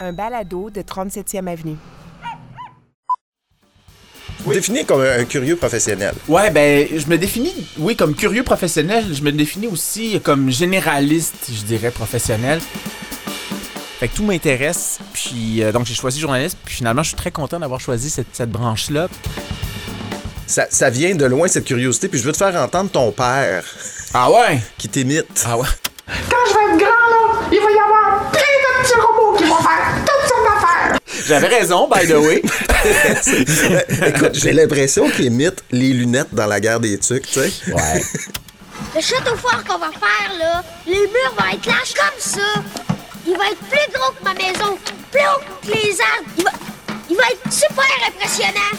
un balado de 37e Avenue. Vous définissez comme un curieux professionnel. Ouais, ben, je me définis, oui, comme curieux professionnel. Je me définis aussi comme généraliste, je dirais, professionnel. Fait que tout m'intéresse. Puis, euh, donc, j'ai choisi journaliste. Puis, finalement, je suis très content d'avoir choisi cette, cette branche-là. Ça, ça vient de loin, cette curiosité. Puis je veux te faire entendre ton père Ah ouais? qui t'imite. Ah ouais? Quand je vais être grand, là, il va y avoir plein de petits robots qui vont faire. J'avais raison, by the way. Écoute, j'ai l'impression qu'il imite les lunettes dans la guerre des tucs, tu sais. ouais. Le château fort qu'on va faire, là, les murs vont être larges comme ça. Il va être plus gros que ma maison, plus haut que les arbres. Il va, il va être super impressionnant.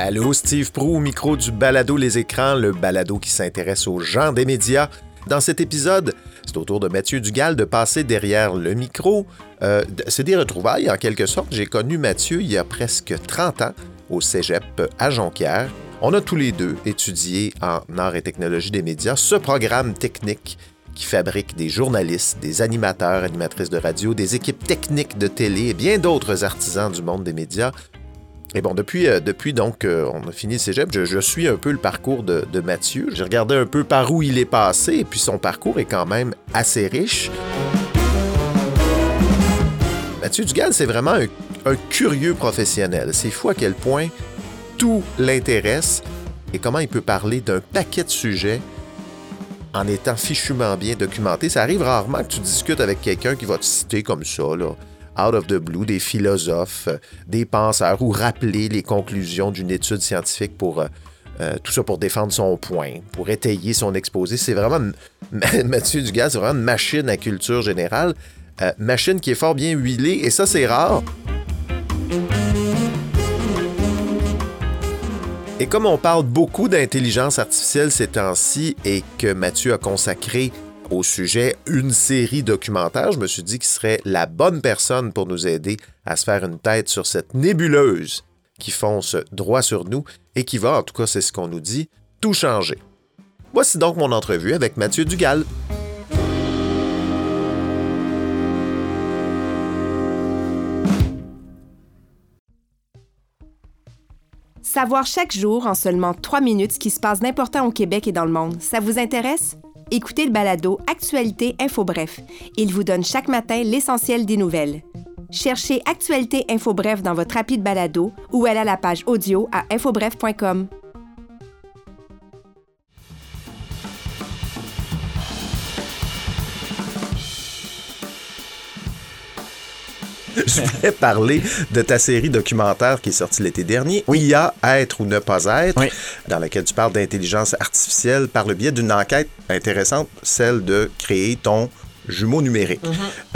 Allô, Steve Prou micro du Balado Les Écrans, le balado qui s'intéresse aux gens des médias. Dans cet épisode, c'est au tour de Mathieu Dugal de passer derrière le micro. Euh, c'est des retrouvailles en quelque sorte. J'ai connu Mathieu il y a presque 30 ans au cégep à Jonquière. On a tous les deux étudié en arts et technologie des médias ce programme technique qui fabrique des journalistes, des animateurs, animatrices de radio, des équipes techniques de télé et bien d'autres artisans du monde des médias et bon, depuis, euh, depuis donc, euh, on a fini le cégep, je, suis un peu le parcours de, Mathieu. J'ai regardé un peu par où il est passé, et puis son parcours est quand même assez riche. Mathieu Dugal, c'est vraiment un, un curieux professionnel. C'est fou à quel point tout l'intéresse et comment il peut parler d'un paquet de sujets en étant fichument bien documenté. Ça arrive rarement que tu discutes avec quelqu'un qui va te citer comme ça, là out of the blue, des philosophes, euh, des penseurs, ou rappeler les conclusions d'une étude scientifique pour euh, euh, tout ça pour défendre son point, pour étayer son exposé. C'est vraiment Mathieu Dugas, c'est vraiment une machine à culture générale, machine qui est fort bien huilée, et ça c'est rare. Et comme on parle beaucoup d'intelligence artificielle ces temps-ci et que Mathieu a consacré au sujet une série documentaire, je me suis dit qu'il serait la bonne personne pour nous aider à se faire une tête sur cette nébuleuse qui fonce droit sur nous et qui va, en tout cas c'est ce qu'on nous dit, tout changer. Voici donc mon entrevue avec Mathieu Dugal. Savoir chaque jour, en seulement 3 minutes, ce qui se passe d'important au Québec et dans le monde, ça vous intéresse? Écoutez le balado Actualité Info Bref. Il vous donne chaque matin l'essentiel des nouvelles. Cherchez Actualité Info Bref dans votre rapide balado ou allez à la page audio à infobref.com. Je voulais parler de ta série documentaire qui est sortie l'été dernier, IA, être ou ne pas être, Oui. dans laquelle tu parles d'intelligence artificielle par le biais d'une enquête intéressante, celle de créer ton jumeau numérique.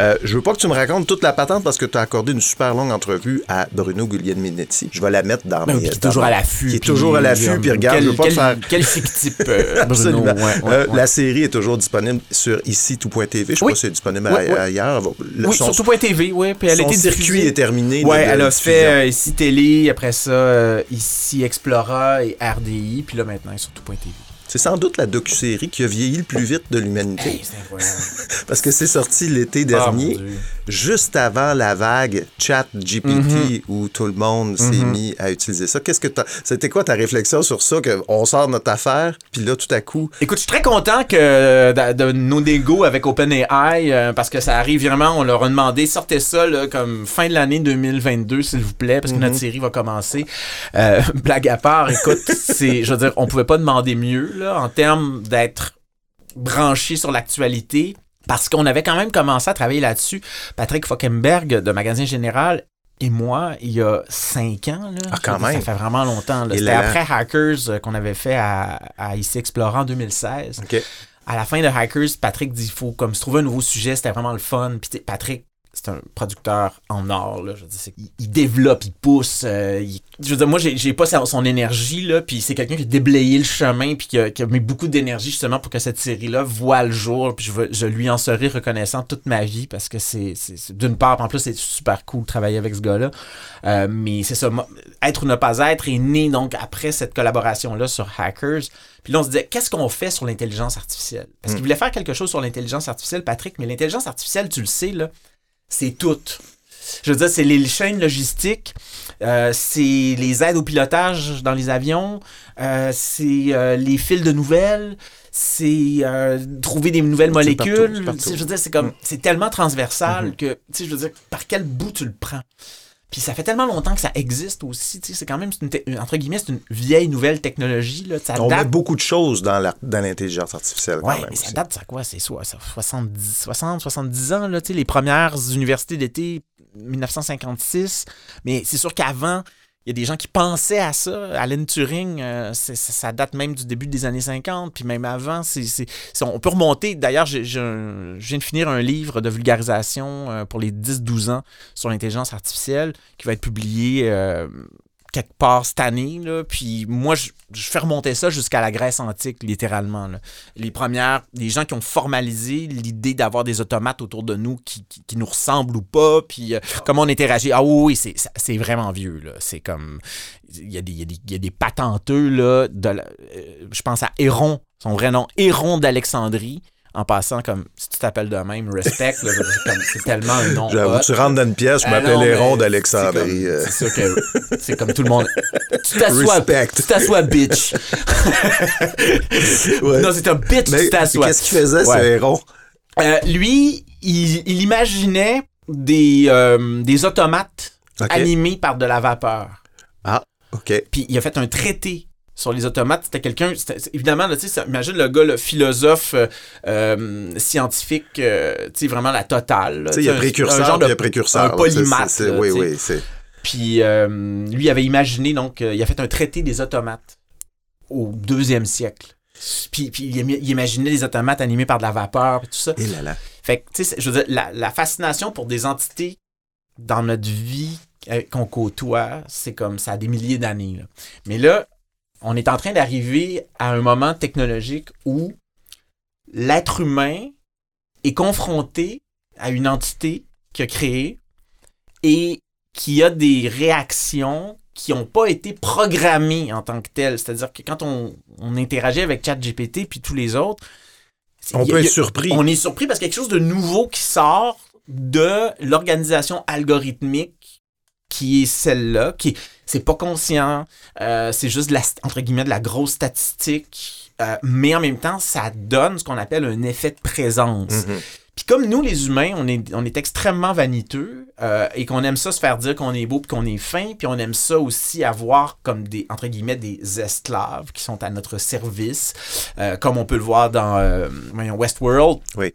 Euh, je veux pas que tu me racontes toute la patente parce que tu as accordé une super longue entrevue à Bruno Guglielminetti. Je vais la mettre dans Ben, mes... qui est toujours à l'affût. Qui est toujours à l'affût, euh, puis regarde, quel, je veux pas quel, faire... quel fictif, euh, Bruno? Absolument. Ouais, ouais, Euh, ouais. La série est toujours disponible sur ici tout.tv. Je sais Oui. pas si c'est disponible Oui, a- oui. ailleurs. Le- Oui, son- sur tout.tv, oui. Puis elle a son circuit diffusée. est terminé. de elle a fait euh, ici Télé, après ça, euh, ici Explora et RDI, puis là maintenant, elle est sur tout.tv. C'est sans doute la docu-série qui a vieilli le plus vite de l'humanité. Hey, c'est incroyable. Parce que c'est sorti l'été Ah, dernier, juste avant la vague chat GPT Mhm. où tout le monde s'est mis à utiliser ça. Qu'est-ce que t'as- C'était quoi ta réflexion sur ça? qu'on sort notre affaire, puis là, tout à coup, Écoute, je suis très content que de, de nos négos avec OpenAI, euh, parce que ça arrive vraiment, on leur a demandé, sortez ça là, comme fin de l'année 2022, s'il vous plaît, parce que notre série va commencer. Euh, blague à part, écoute, c'est, je veux dire, on pouvait pas demander mieux là, en termes d'être branché sur l'actualité. Parce qu'on avait quand même commencé à travailler là-dessus. Patrick Fockenberg de Magazine Général et moi, il y a cinq ans. Là, Ah, quand même. Ça fait vraiment longtemps. C'était là. après Hackers euh, qu'on avait fait à, à IC Explorer en 2016 OK. à la fin de Hackers, Patrick dit il faut comme se trouver un nouveau sujet, c'était vraiment le fun. Puis Patrick c'est un producteur en or. Là. Je veux dire, il, il développe, il pousse. euh, il- je veux dire, moi, j'ai, pas sa- son énergie, là, puis c'est quelqu'un qui a déblayé le chemin, puis qui a, qui a mis beaucoup d'énergie justement pour que cette série-là voit le jour. Puis je, veux- je lui en serai reconnaissant toute ma vie parce que c'est, d'une part, en plus, c'est super cool de travailler avec ce gars-là. Euh, mais c'est ça, être ou ne pas être est né donc après cette collaboration-là sur Hackers. Puis là, on se disait, qu'est-ce qu'on fait sur l'intelligence artificielle? Parce qu'il voulait faire quelque chose sur l'intelligence artificielle, Patrick, mais l'intelligence artificielle, tu le sais, là, c'est tout. Je veux dire, c'est les chaînes logistiques, euh, c'est les aides au pilotage dans les avions, euh, c'est euh, les fils de nouvelles, c'est trouver des nouvelles C'est partout, molécules. c'est partout. Je veux dire, c'est comme, c'est tellement transversal que, tu sais, je veux dire, par quel bout tu le prends? Puis ça fait tellement longtemps que ça existe aussi. tu sais, C'est quand même, une entre guillemets, c'est une vieille nouvelle technologie. Là. Ça On met beaucoup de choses dans l'intelligence artificielle quand Ouais, même. mais ça aussi. date, ça quoi? C'est soit ça, 70, 60, 70 ans, là, tu sais, les premières universités d'été, 1956. Mais c'est sûr qu'avant, il y a des gens qui pensaient à ça. Alan Turing, euh, ça, date même du début des années 50, puis même avant. on peut remonter. D'ailleurs, je viens de finir un livre de vulgarisation euh, pour les 10-12 ans sur l'intelligence artificielle qui va être publié euh, quelque part cette année. Là. Puis moi, je, fais remonter ça jusqu'à la Grèce antique, littéralement. Les premières, les gens qui ont formalisé l'idée d'avoir des automates autour de nous qui, qui- nous ressemblent ou pas, puis euh, comment on interagit. Ah oui, oui, c'est, vraiment vieux. C'est comme... Il y, a des, y patenteux, je pense à Héron, son vrai nom, Héron d'Alexandrie. En passant, comme si tu t'appelles de même, respect, c'est tellement un nom. J'avoue, tu rentres dans une pièce, je Ah m'appelle Héron d'Alexandrie. euh. C'est sûr que c'est comme tout le monde. Tu t'assois, Respect. tu t'assois, bitch. Ouais. Non, c'est un bitch, Mais tu t'assois. qu'est-ce qu'il faisait, ce. Héron? Euh, lui, il, il imaginait des, euh, des automates animés par de la vapeur. Ah, OK. Puis il a fait un traité sur les automates. C'était quelqu'un, évidemment, là, imagine le gars, le philosophe euh, euh, scientifique, euh, tu sais, vraiment la totale. il y a Un- précurseur, un genre puis il y de a précurseur. un polymath, là, Oui, oui, c'est... Puis euh, lui avait imaginé, donc, il a fait un traité des automates au deuxième siècle. Puis, puis il, im- il imaginait des automates animés par de la vapeur et tout ça. Et là là. Fait que, tu sais, je veux dire, la, la fascination pour des entités dans notre vie qu'on côtoie, c'est comme ça a des milliers d'années. Mais là, on est en train d'arriver à un moment technologique où l'être humain est confronté à une entité qu'il a créée et qui a des réactions qui n'ont pas été programmées en tant que telles. C'est-à-dire que quand on, on interagit avec ChatGPT puis tous les autres, On a- peut être surpris. on est surpris parce qu'il y a quelque chose de nouveau qui sort de l'organisation algorithmique qui est celle-là, qui c'est pas conscient, euh, c'est juste de la, entre guillemets de la grosse statistique, euh, mais en même temps ça donne ce qu'on appelle un effet de présence. Mhm. Puis comme nous, les humains, on est, on est extrêmement vaniteux euh, et qu'on aime ça se faire dire qu'on est beau puis qu'on est fin, puis on aime ça aussi avoir comme des, entre guillemets, des esclaves qui sont à notre service, euh, comme on peut le voir dans euh, Westworld. Oui.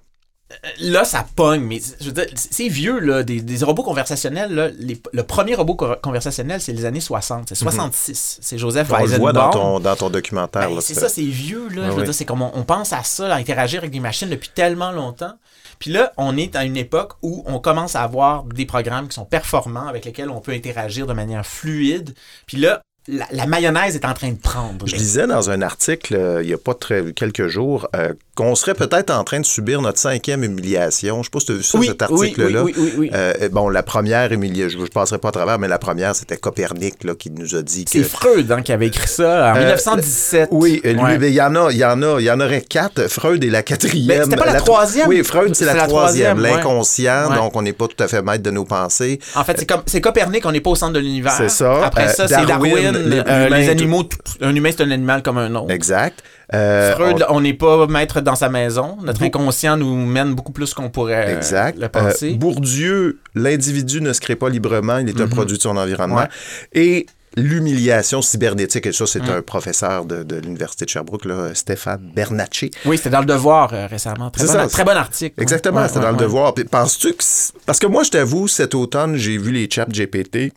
Euh, Là, ça pogne, mais je veux dire, c'est vieux, là, des, des robots conversationnels. Là, les- le premier robot co- conversationnel, c'est les années 60, c'est 66. C'est Joseph Mhm. On le voit dans ton, dans ton documentaire. Ben, c'est ça, c'est vieux, là. Je veux dire, c'est comme on, on pense à ça, à interagir avec des machines depuis tellement longtemps. Puis là, on est à une époque où on commence à avoir des programmes qui sont performants, avec lesquels on peut interagir de manière fluide. Puis là, la, la mayonnaise est en train de prendre. Je là. lisais dans un article, euh, il n'y a pas très, quelques jours, euh, qu'on serait peut-être en train de subir notre cinquième humiliation. Je ne sais pas si tu as vu ça, Oui, cet oui, article-là. oui, oui, oui, oui. Euh, bon, la première humiliation, je ne passerai pas à travers, mais la première, c'était Copernic là, qui nous a dit que... C'est Freud hein, qui avait écrit ça en Euh, 1917. Oui, euh, lui, Ouais. ben, il y en a, il y en a, il y en aurait quatre. Freud est la quatrième. Mais c'était pas la tro- troisième? Oui, Freud, c'est la, troisième, l'inconscient. Ouais. Donc, on n'est pas tout à fait maître de nos pensées. En fait, c'est comme c'est Copernic, on n'est pas au centre de l'univers. C'est ça. Après ça, c'est Darwin, les euh, les animaux. tout- un humain, c'est un animal comme un autre. Exact. Euh, Freud, on- n'est pas maître dans sa maison. Notre inconscient nous mène beaucoup plus qu'on pourrait euh, Exact. le penser. Euh, Bourdieu, l'individu ne se crée pas librement, il est un produit de son environnement. Ouais. Et l'humiliation cybernétique, et ça, c'est un professeur de, de l'Université de Sherbrooke, là, Stéphane Bernacci. Oui, c'était dans le Devoir euh, récemment. Très bon, ça, très bon article. Exactement, Ouais, c'était ouais, dans le devoir. Penses-tu que. Parce que moi, je t'avoue, cet automne, j'ai vu les chats GPT.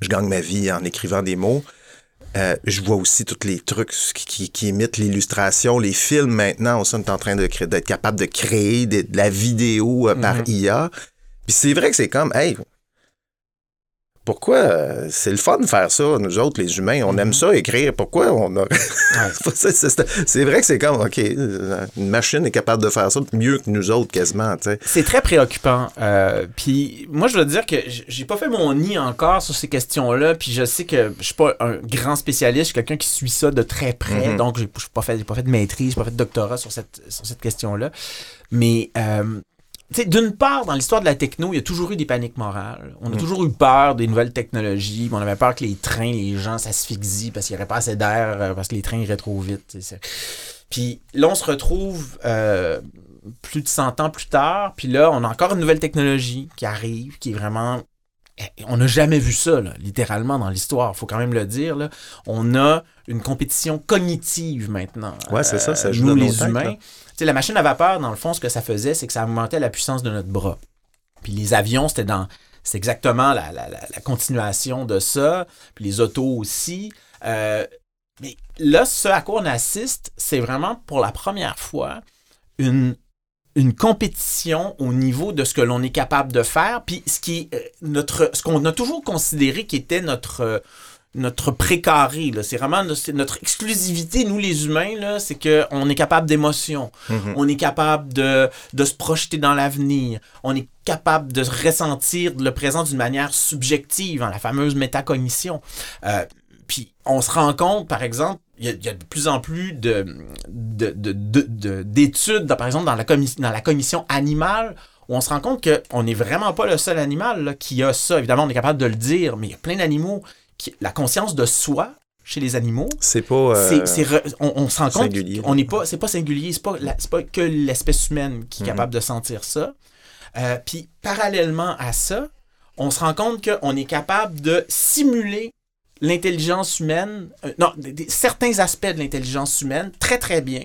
Je gagne ma vie en écrivant des mots. Euh, je vois aussi tous les trucs qui, qui- qui imitent l'illustration, les films maintenant. aussi, On est en train d'être capable de créer des- de la vidéo euh, par Mhm. IA. Puis c'est vrai que c'est comme, hey, pourquoi? C'est le fun de faire ça, nous autres, les humains, on aime ça écrire. Pourquoi on a. c'est, vrai que c'est comme, OK, une machine est capable de faire ça mieux que nous autres, quasiment. C'est très préoccupant. Euh, puis moi, je dois dire que j'ai pas fait mon nid encore sur ces questions-là. Puis je sais que je suis pas un grand spécialiste, je suis quelqu'un qui suit ça de très près. Mhm. Donc, j'ai pas fait, pas fait de maîtrise, j'ai pas fait de doctorat sur cette, sur cette question-là. Mais euh, d'une part, dans l'histoire de la techno, il y a toujours eu des paniques morales. On a toujours eu peur des nouvelles technologies. On avait peur que les trains, les gens s'asphyxient parce qu'il n'y aurait pas assez d'air, euh, parce que les trains iraient trop vite. Puis là, on se retrouve euh, plus de 100 ans plus tard. Puis là, on a encore une nouvelle technologie qui arrive, qui est vraiment... eh, On n'a jamais vu ça, là, littéralement, dans l'histoire. faut quand même le dire. Là. On a une compétition cognitive maintenant. Ouais, c'est ça, ça joue Nous, dans les humains. la machine à vapeur, dans le fond, ce que ça faisait, c'est que ça augmentait la puissance de notre bras. Puis les avions, c'était dans. C'est exactement la, la- la- la continuation de ça. Puis les autos aussi. Euh, mais là, ce à quoi on assiste, c'est vraiment pour la première fois une, une compétition au niveau de ce que l'on est capable de faire. Puis ce qui euh, notre, ce qu'on a toujours considéré qui était notre. euh, notre précaré, là. c'est vraiment notre exclusivité, nous les humains, là, c'est qu'on est capable d'émotion, on est capable de, de se projeter dans l'avenir, on est capable de ressentir le présent d'une manière subjective, hein, la fameuse métacognition. Euh, puis on se rend compte, par exemple, il y, a- il y a de plus en plus de, de- de- de- de- d'études, dans- par exemple, dans la, commis- dans la cognition animale, où on se rend compte qu'on n'est vraiment pas le seul animal là, qui a ça. Évidemment, on est capable de le dire, mais il y a plein d'animaux qui... La conscience de soi, chez les animaux, C'est pas. euh, re- on, on se rend compte qu'on n'est pas, c'est pas singulier, c'est pas, la- c'est pas que l'espèce humaine qui est Mhm. capable de sentir ça. Euh, Puis parallèlement à ça, on se rend compte qu'on est capable de simuler l'intelligence humaine, euh, non, des- des- certains aspects de l'intelligence humaine très très bien.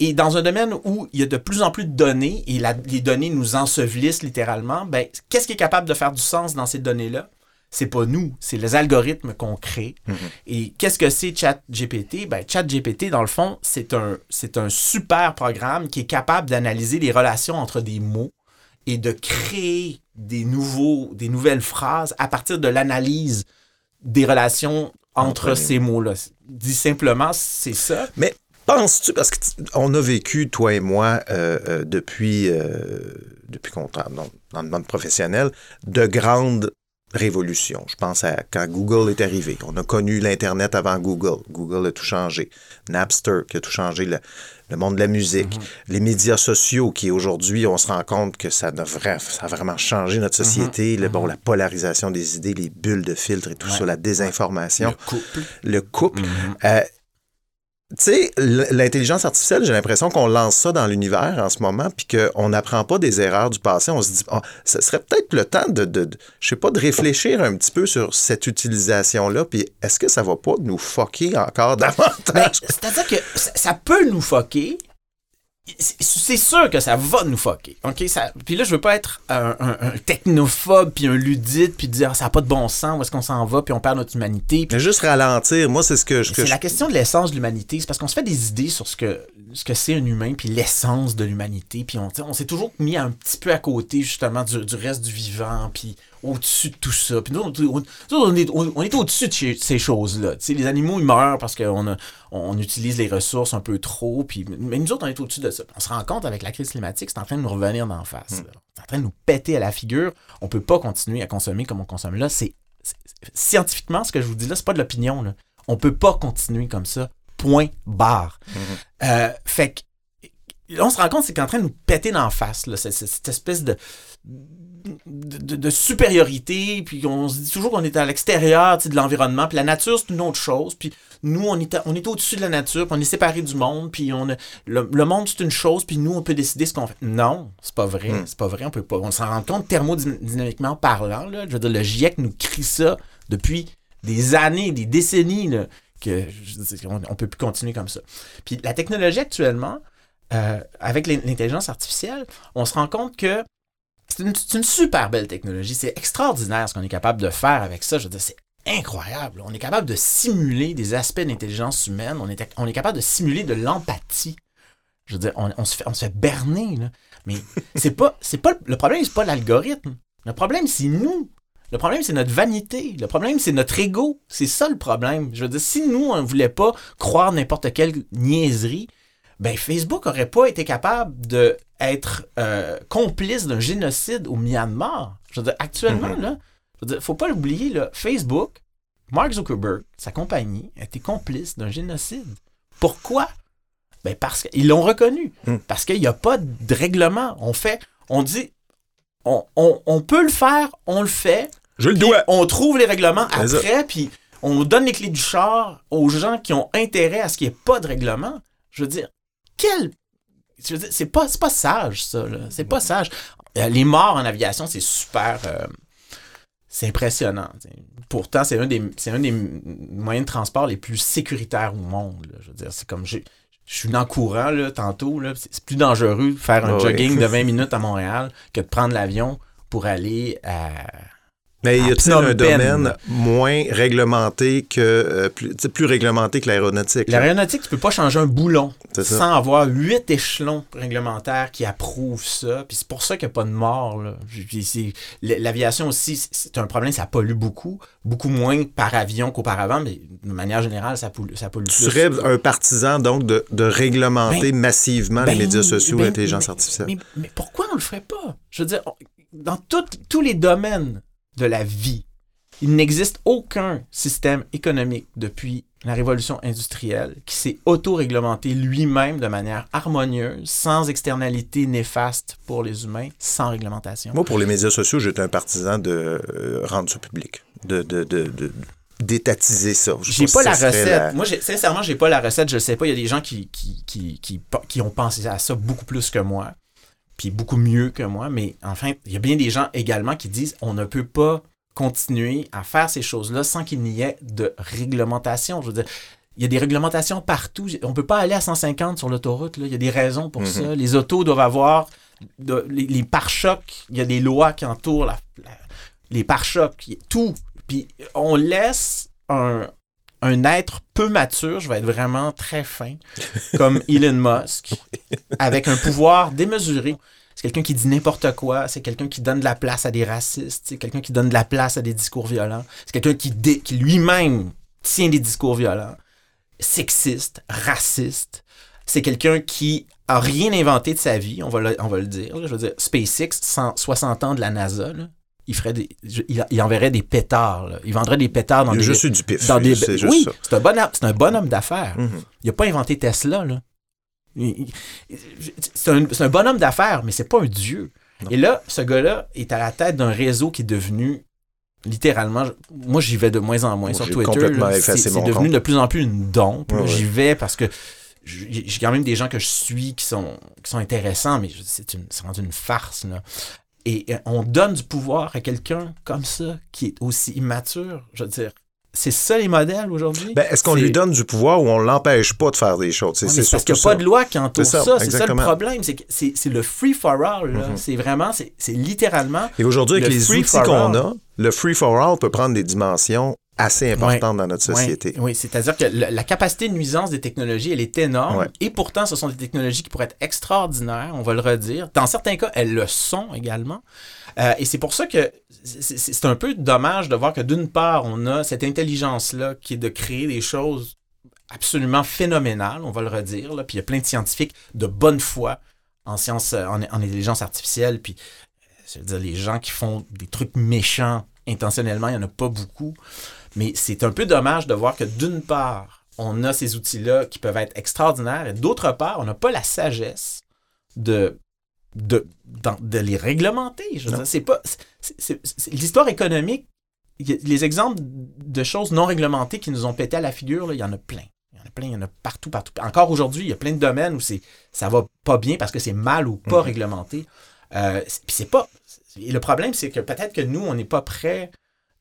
Et dans un domaine où il y a de plus en plus de données, et la- les données nous ensevelissent littéralement, ben, qu'est-ce qui est capable de faire du sens dans ces données-là? C'est pas nous, c'est les algorithmes qu'on crée. Et qu'est-ce que c'est ChatGPT? Ben, ChatGPT, dans le fond, c'est un, c'est un super programme qui est capable d'analyser les relations entre des mots et de créer des, nouveaux, des nouvelles phrases à partir de l'analyse des relations entre, ces mots-là. Dit simplement, c'est ça? Mais penses-tu, parce qu'on a vécu, toi et moi, euh, euh, depuis, euh, depuis qu'on dans, dans le monde professionnel, de grandes révolutions. Je pense à quand Google est arrivé. On a connu l'Internet avant Google. Google a tout changé. Napster qui a tout changé, le, le monde de la musique. Les médias sociaux qui, aujourd'hui, on se rend compte que ça, a vra- ça a vraiment changé notre société. Le, bon, la polarisation des idées, les bulles de filtre et tout ça, la désinformation Le couple. le couple. Euh, tu sais, l'intelligence artificielle, j'ai l'impression qu'on lance ça dans l'univers en ce moment, puis qu'on n'apprend pas des erreurs du passé. On se dit, Ah, ce serait peut-être le temps de, de, de- je sais pas, de réfléchir un petit peu sur cette utilisation-là, puis est-ce que ça va pas nous fucker encore Ben, davantage? C'est-à-dire que ça, ça peut nous fucker. C'est- sûr que ça va nous fucker. OK? Ça, puis là, je veux pas être un, un- un technophobe, puis un ludite, puis dire Ah, ça n'a pas de bon sens, où est-ce qu'on s'en va, puis on perd notre humanité. Puis Mais juste ralentir, moi, c'est ce que, je- que c'est je... la question de l'essence de l'humanité. C'est parce qu'on se fait des idées sur ce que ce que c'est un humain, puis l'essence de l'humanité. Puis on, on s'est toujours mis un petit peu à côté, justement, du, du reste du vivant, puis au-dessus de tout ça. Puis nous, on, est, on, est au-dessus de ces, ces choses-là. Les animaux, ils meurent parce qu'on on utilise les ressources un peu trop. Puis, mais nous autres, on est au-dessus de ça. On se rend compte avec la crise climatique, c'est en train de nous revenir d'en face. là. C'est en train de nous péter à la figure. On peut pas continuer à consommer comme on consomme là. C'est scientifiquement, ce que je vous dis là, c'est pas de l'opinion. On peut pas continuer comme ça. Point barre. Euh, fait que là, on se rend compte, c'est qu'en train de nous péter d'en face, là, cette espèce de, de, supériorité, puis on se dit toujours qu'on est à l'extérieur de l'environnement, puis la nature, c'est une autre chose, puis nous, on est, à- on est au-dessus de la nature, puis on est séparés du monde, puis on a- le, le monde, c'est une chose, puis nous, on peut décider ce qu'on fait. Non, c'est pas vrai, c'est pas vrai, on peut pas. On s'en rend compte thermodynamiquement parlant, là, je veux dire, le GIEC nous crie ça depuis des années, des décennies, là, que je veux dire, on, on peut plus continuer comme ça. Puis la technologie actuellement, euh, avec l'in- l'intelligence artificielle, on se rend compte que c'est une, super belle technologie. C'est extraordinaire ce qu'on est capable de faire avec ça. Je veux dire, c'est incroyable. On est capable de simuler des aspects d'intelligence humaine. On est, on est capable de simuler de l'empathie. Je veux dire, on, on se fait, on se fait berner. là. Mais c'est pas, c'est pas, le problème, c'est pas l'algorithme. Le problème, c'est nous. Le problème, c'est notre vanité. Le problème, c'est notre ego. C'est ça le problème. Je veux dire, si nous, on ne voulait pas croire n'importe quelle niaiserie, ben Facebook aurait pas été capable d'être euh, complice d'un génocide au Myanmar. Je veux dire, actuellement, là, je veux dire, faut pas l'oublier, là, Facebook, Mark Zuckerberg, sa compagnie, a été complice d'un génocide. Pourquoi? Ben parce qu'ils l'ont reconnu. Mm. Parce qu'il n'y a pas de règlement. On fait, on dit, on, on- on peut le faire, on le fait. Je le dois. On trouve les règlements après, puis on donne les clés du char aux gens qui ont intérêt à ce qu'il n'y ait pas de règlement. Je veux dire, quel. Je veux dire, c'est pas, sage, ça. C'est pas sage. Euh, Les morts en aviation, c'est super. euh, c'est impressionnant. t'sais. Pourtant, c'est un, des, un des moyens de transport les plus sécuritaires au monde. là. Je veux dire, c'est comme. Je suis en courant là, tantôt. Là, c'est plus dangereux de faire un oui. jogging de 20 minutes à Montréal que de prendre l'avion pour aller à. Mais y a-t-il un domaine moins réglementé que. euh, plus, plus réglementé que l'aéronautique? L'aéronautique, tu peux pas changer un boulon sans avoir huit échelons réglementaires qui approuvent ça. Puis c'est pour ça qu'il n'y a pas de mort. L'aviation aussi, c'est- un problème, ça pollue beaucoup. Beaucoup moins par avion qu'auparavant, mais de manière générale, ça pollue, ça pollue Tu plus. serais un partisan, donc, de, de réglementer Ben, massivement les Ben, médias sociaux et ben, l'intelligence mais- artificielle. Mais, mais pourquoi on le ferait pas? Je veux dire, on- dans tout- tous les domaines de la vie, il n'existe aucun système économique depuis la révolution industrielle qui s'est auto-réglementé lui-même de manière harmonieuse, sans externalité néfaste pour les humains, sans réglementation. Moi, pour les médias sociaux, j'étais un partisan de euh, rendre ça public, de, de, de, de- d'étatiser ça. J'ai pas si la recette. la- Moi, sincèrement, j'ai pas la recette. Je le sais pas. Il y a des gens qui, qui, qui, qui, qui ont pensé à ça beaucoup plus que moi, puis beaucoup mieux que moi. Mais enfin, il y a bien des gens également qui disent on ne peut pas continuer à faire ces choses-là sans qu'il n'y ait de réglementation. Je veux dire, il y a des réglementations partout. On peut pas aller à 150 sur l'autoroute. là. Il y a des raisons pour ça. Les autos doivent avoir de- les, les pare-chocs. Il y a des lois qui entourent la- la- les pare-chocs. Tout. Puis on laisse un, un être peu mature, je vais être vraiment très fin, comme Elon Musk, avec un pouvoir démesuré. C'est quelqu'un qui dit n'importe quoi, c'est quelqu'un qui donne de la place à des racistes, c'est quelqu'un qui donne de la place à des discours violents, c'est quelqu'un qui, lui-même tient des discours violents, sexistes, racistes. C'est quelqu'un qui a rien inventé de sa vie, on va le, on va le dire. là. Je veux dire, SpaceX, 100 60 ans de la NASA, là, il, ferait des, il, il enverrait des pétards. là. Il vendrait des pétards dans Il des, juste du pif. dans des... c'est juste Oui, c'est un, bon, c'est un bonhomme d'affaires. Mhm. Il n'a pas inventé Tesla, là. C'est un, c'est un bonhomme d'affaires, mais c'est pas un dieu. Et là, ce gars-là est à la tête d'un réseau qui est devenu littéralement. Moi, j'y vais de moins en moins Moi, sur Twitter. C'est devenu compte. de plus en plus une dompe. J'y vais parce que j'ai quand même des gens que je suis qui sont, qui sont intéressants, mais je- c'est une- c'est rendu une farce. Là. Et euh, on donne du pouvoir à quelqu'un comme ça, qui est aussi immature. Je veux dire, c'est ça les modèles aujourd'hui? Ben, est-ce qu'on lui donne du pouvoir ou on l'empêche pas de faire des choses? C'est parce qu'il n'y a pas ça. de loi qui entoure ça. ça, C'est ça le problème. C'est le free for all. Mhm. C'est vraiment, c'est littéralement. Et aujourd'hui, avec Le les free outils qu'on a, le free for all peut prendre des dimensions assez importantes dans notre société. oui, c'est-à-dire que la, la capacité de nuisance des technologies, elle est énorme. Ouais. Et pourtant, ce sont des technologies qui pourraient être extraordinaires, on va le redire. Dans certains cas, elles le sont également. Euh, et c'est pour ça que c'est- un peu dommage de voir que d'une part, on a cette intelligence-là qui est de créer des choses absolument phénoménales, on va le redire. Là. Puis il y a plein de scientifiques de bonne foi en sciences, en, en intelligence artificielle. Puis, je veux dire, les gens qui font des trucs méchants intentionnellement, il n'y en a pas beaucoup. Mais c'est un peu dommage de voir que d'une part, on a ces outils-là qui peuvent être extraordinaires, et d'autre part, on n'a pas la sagesse de, de, de les réglementer. C'est pas. L'histoire économique, les exemples de choses non réglementées qui nous ont pété à la figure, là, il y en a plein. Il y en a plein, il y en a partout, partout. Encore aujourd'hui, il y a plein de domaines où c'est, ça va pas bien parce que c'est mal ou pas Mhm. réglementé. Euh, c'est- pas. Et le problème, c'est que peut-être que nous, on n'est pas prêts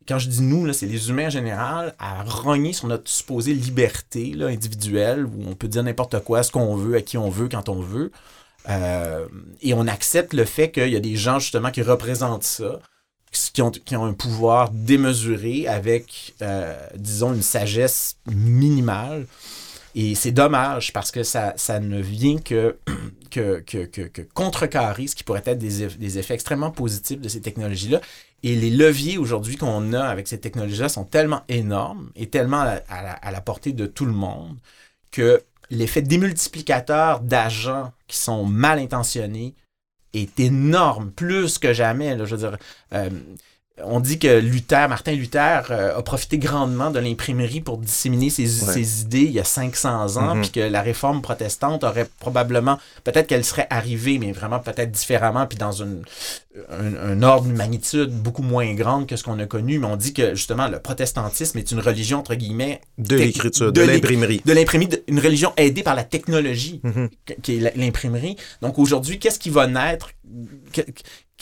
quand je dis nous, c'est les humains en général, à rogner sur notre supposée liberté individuelle, où on peut dire n'importe quoi, ce qu'on veut, à qui on veut, quand on veut. Euh, et on accepte le fait qu'il y a des gens justement qui représentent ça, qui ont, qui ont un pouvoir démesuré avec, euh, disons, une sagesse minimale. Et c'est dommage parce que ça, ça ne vient que, que, que, que, contrecarrer ce qui pourrait être des, des effets extrêmement positifs de ces technologies-là. Et les leviers aujourd'hui qu'on a avec ces technologies-là sont tellement énormes et tellement à à la- portée de tout le monde que l'effet démultiplicateur d'agents qui sont mal intentionnés est énorme, plus que jamais. je veux dire, euh, on dit que Luther, Martin Luther, euh, a profité grandement de l'imprimerie pour disséminer ses, ses idées il y a 500 ans, Mhm. puis que la réforme protestante aurait probablement, peut-être qu'elle serait arrivée, mais vraiment peut-être différemment, puis dans une, un, un ordre de magnitude beaucoup moins grande que ce qu'on a connu. Mais on dit que justement le protestantisme est une religion entre guillemets De l'écriture, de l'imprimerie. de l'imprimerie, une religion aidée par la technologie, Mhm. qui- qui est l'imprimerie. Donc aujourd'hui, qu'est-ce qui va naître?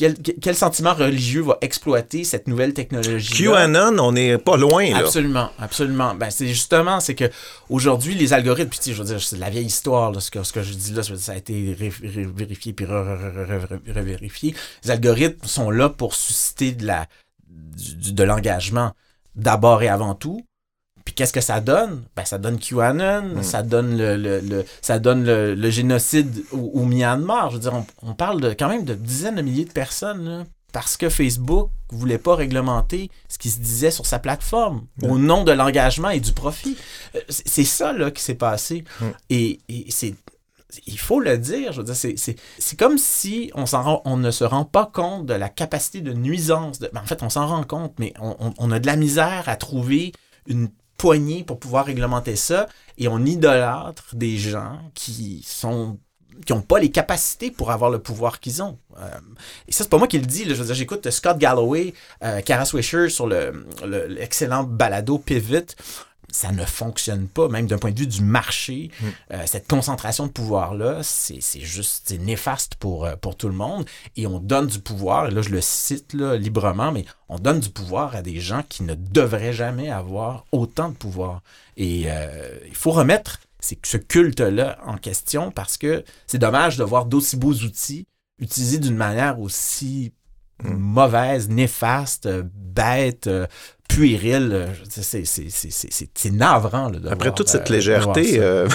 Quel- quel sentiment religieux va exploiter cette nouvelle technologie? QAnon, on n'est pas loin, là. Absolument, absolument. Ben, c'est justement, c'est que aujourd'hui, les algorithmes, puis tu sais, je veux dire, c'est de la vieille histoire, là, ce, que, ce que je dis là, ça a été ré- ré- vérifié puis re- re- re- re- re- revérifié. Les algorithmes sont là pour susciter de la, du- du- de l'engagement d'abord et avant tout. Puis qu'est-ce que ça donne? Ben, ça donne QAnon, ça donne le, le- le- ça donne le, le génocide au, au Myanmar. Je veux dire, on, on parle de, quand même de dizaines de milliers de personnes, là, parce que Facebook voulait pas réglementer ce qui se disait sur sa plateforme au nom de l'engagement et du profit. Euh, C'est ça là qui s'est passé. Et, et c'est il faut le dire, je veux dire, c'est- comme si on, s'en rend- on ne se rend pas compte de la capacité de nuisance. De, ben, en fait, on s'en rend compte, mais on, on- on a de la misère à trouver une pour pouvoir réglementer ça et on idolâtre des gens qui sont qui n'ont pas les capacités pour avoir le pouvoir qu'ils ont. Euh, et ça, c'est pas moi qui le dis. Je veux dire, j'écoute Scott Galloway, euh, Kara sur le- le- l'excellent balado Pivot. Ça ne fonctionne pas, même d'un point de vue du marché. Euh, cette concentration de pouvoir-là, c'est juste c'est néfaste pour, euh, pour tout le monde. Et on donne du pouvoir, et là je le cite là, librement, mais on donne du pouvoir à des gens qui ne devraient jamais avoir autant de pouvoir. Et euh, il faut remettre ce culte-là en question parce que c'est dommage de voir d'aussi beaux outils utilisés d'une manière aussi mauvaise, néfaste, bête, dire, C'est navrant. là, de Après voir, toute cette euh, légèreté, euh,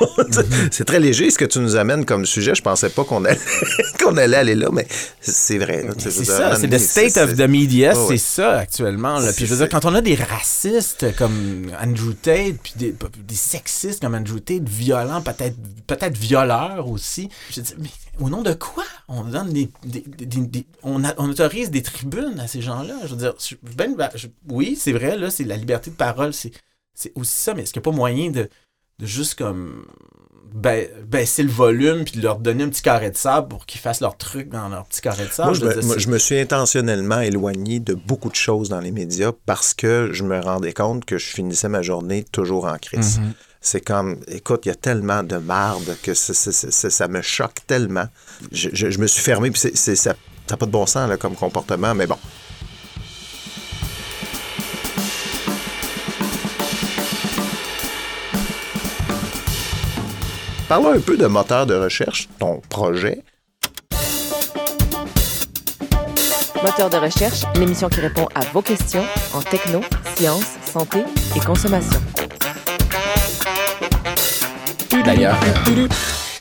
c'est très léger ce que tu nous amènes comme sujet. Je pensais pas qu'on allait, qu'on allait aller là, mais c'est vrai. C'est ça, c'est le state of the media, Oh, c'est ouais. ça actuellement. Là. Puis je veux dire, quand on a des racistes comme Andrew Tate, puis des, des sexistes comme Andrew Tate, violents, peut-être peut-être violeurs aussi, je dis, mais au nom de quoi on donne des, des- des- des- des- on, a- on autorise des tribunes à ces gens-là? Je veux dire, je- ben, ben, je- oui, c'est vrai, là, c'est la liberté de parole, c'est c'est aussi ça, mais est-ce qu'il n'y a pas moyen de, de juste comme ba- baisser le volume puis de leur donner un petit carré de sable pour qu'ils fassent leur truc dans leur petit carré de sable? Moi, je me, dire, moi, c'est- je me suis intentionnellement éloigné de beaucoup de choses dans les médias parce que je me rendais compte que je finissais ma journée toujours en crise. Mhm. C'est comme, écoute, il y a tellement de marde que c'est- c'est- c'est- c'est- ça me choque tellement. Je, je- je me suis fermé, puis c'est- c'est- ça n'a pas de bon sens là, comme comportement, mais bon. Parlons un peu de moteur de recherche, ton projet. Moteur de recherche, l'émission qui répond à vos questions en techno, sciences, santé et consommation. D'ailleurs,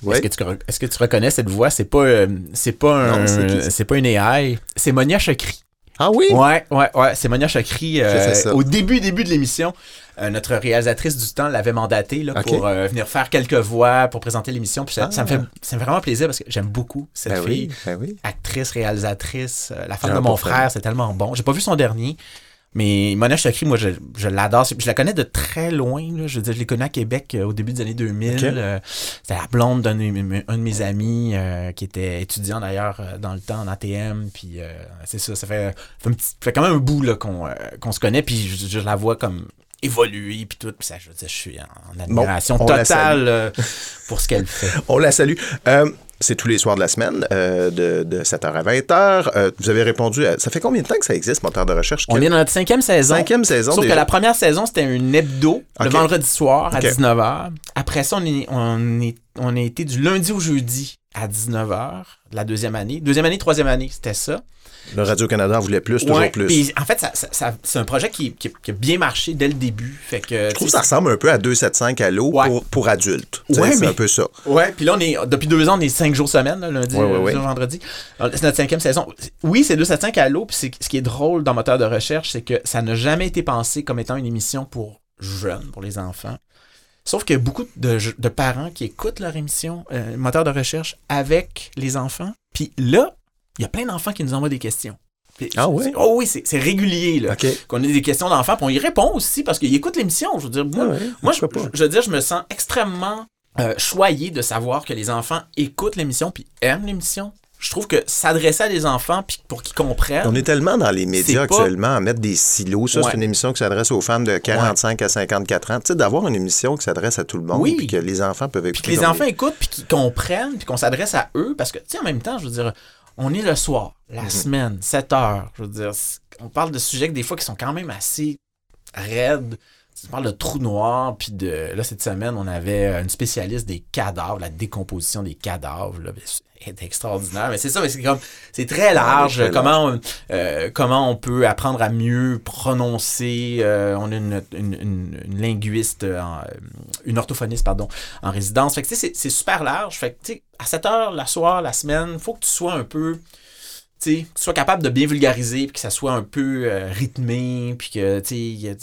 Ouais. est-ce que, tu, re- est-ce que tu reconnais cette voix? C'est pas, euh, c'est pas, un, c'est pas une AI. C'est Monia Chakri. Ah oui? Ouais, ouais, ouais. C'est Monia Chakri. euh, ça. au début, début de l'émission, euh, notre réalisatrice du temps l'avait mandatée là, pour euh, venir faire quelques voix pour présenter l'émission. Puis ça, ça me Ah. fait, ça me fait vraiment plaisir parce que j'aime beaucoup cette Ben fille. oui, ben oui. Actrice, réalisatrice, euh, la femme de mon frère, c'est tellement bon. J'ai pas vu son dernier. Mais Mona Chakri, moi, je, je l'adore. Je la connais de très loin. là. Je veux dire, je l'ai connue à Québec euh, au début des années 2000. Ok. Euh, C'était la blonde d'un de, un de mes amis euh, qui était étudiant d'ailleurs dans le temps en ATM. Puis c'est ça, ça fait, fait, un petit- fait quand même un bout qu'on se connaît. Puis je, je la vois comme évoluer. Puis tout. Puis ça, je veux dire, je suis en, en admiration totale pour ce qu'elle fait. On la salue. C'est tous les soirs de la semaine, euh, de, de 7h à 20h. Euh, vous avez répondu à... Ça fait combien de temps que ça existe, Moteur de recherche? On est dans notre cinquième saison. Cinquième saison Sauf déjà. que la première saison, c'était un hebdo, le vendredi soir à Ok. 19h. Après ça, on, est, on, est, on a été du lundi au jeudi à 19h, la deuxième année. Deuxième année, troisième année, c'était ça. Le Radio-Canada voulait plus, toujours Ouais, plus. en fait, ça, ça- ça- c'est un projet qui, qui- qui a bien marché dès le début. Fait que, Je trouve que ça ressemble un peu à 275 à l'eau Ouais. pour, pour adultes. Ouais, c'est un peu ça. Ouais, puis là, on est, depuis deux ans, on est cinq jours semaine, là, lundi, ouais, euh, vendredi. C'est notre cinquième saison. Oui, c'est 275 à l'eau, puis ce qui est drôle dans Moteur de recherche, c'est que ça n'a jamais été pensé comme étant une émission pour jeunes, pour les enfants. Sauf a beaucoup de, de parents qui écoutent leur émission euh, Moteur de recherche avec les enfants. Puis là, il y a plein d'enfants qui nous envoient des questions. Puis- Ah ouais? Oh oui, c'est régulier, là. Qu'on ait des questions d'enfants, puis on y répond aussi parce qu'ils écoutent l'émission. Je veux dire, moi, Ah ouais, moi je, je veux dire, je me sens extrêmement euh, choyé de savoir que les enfants écoutent l'émission puis aiment l'émission. Je trouve que s'adresser à des enfants puis pour qu'ils comprennent. On est tellement dans les médias pas- actuellement à mettre des silos. Ça, Ouais. c'est une émission qui s'adresse aux femmes de 45 à 54 ans. Tu sais, d'avoir une émission qui s'adresse à tout le monde Oui. puis que les enfants peuvent Puis écouter. que les enfants écoutent, puis qu'ils comprennent, puis qu'on s'adresse à eux, parce que, tu sais, en même temps, je veux dire, on est le soir, la Mhm. semaine, 7 heures, je veux dire, on parle de sujets que des fois qui sont quand même assez raides. On parle de trous noirs, puis de... Là, cette semaine, on avait euh, une spécialiste des cadavres, la décomposition des cadavres, là. C'est extraordinaire, mais c'est ça, mais c'est comme... C'est très large, très comment, euh, comment on peut apprendre à mieux prononcer. euh, on a une, une, une- une linguiste, en- une orthophoniste, pardon, en résidence. Fait que, tu sais, c'est- super large. Fait que, tu sais, à 7 heures, la soir, la semaine, faut que tu sois un peu, tu sois capable de bien vulgariser, puis que ça soit un peu euh, rythmé, puis que, tu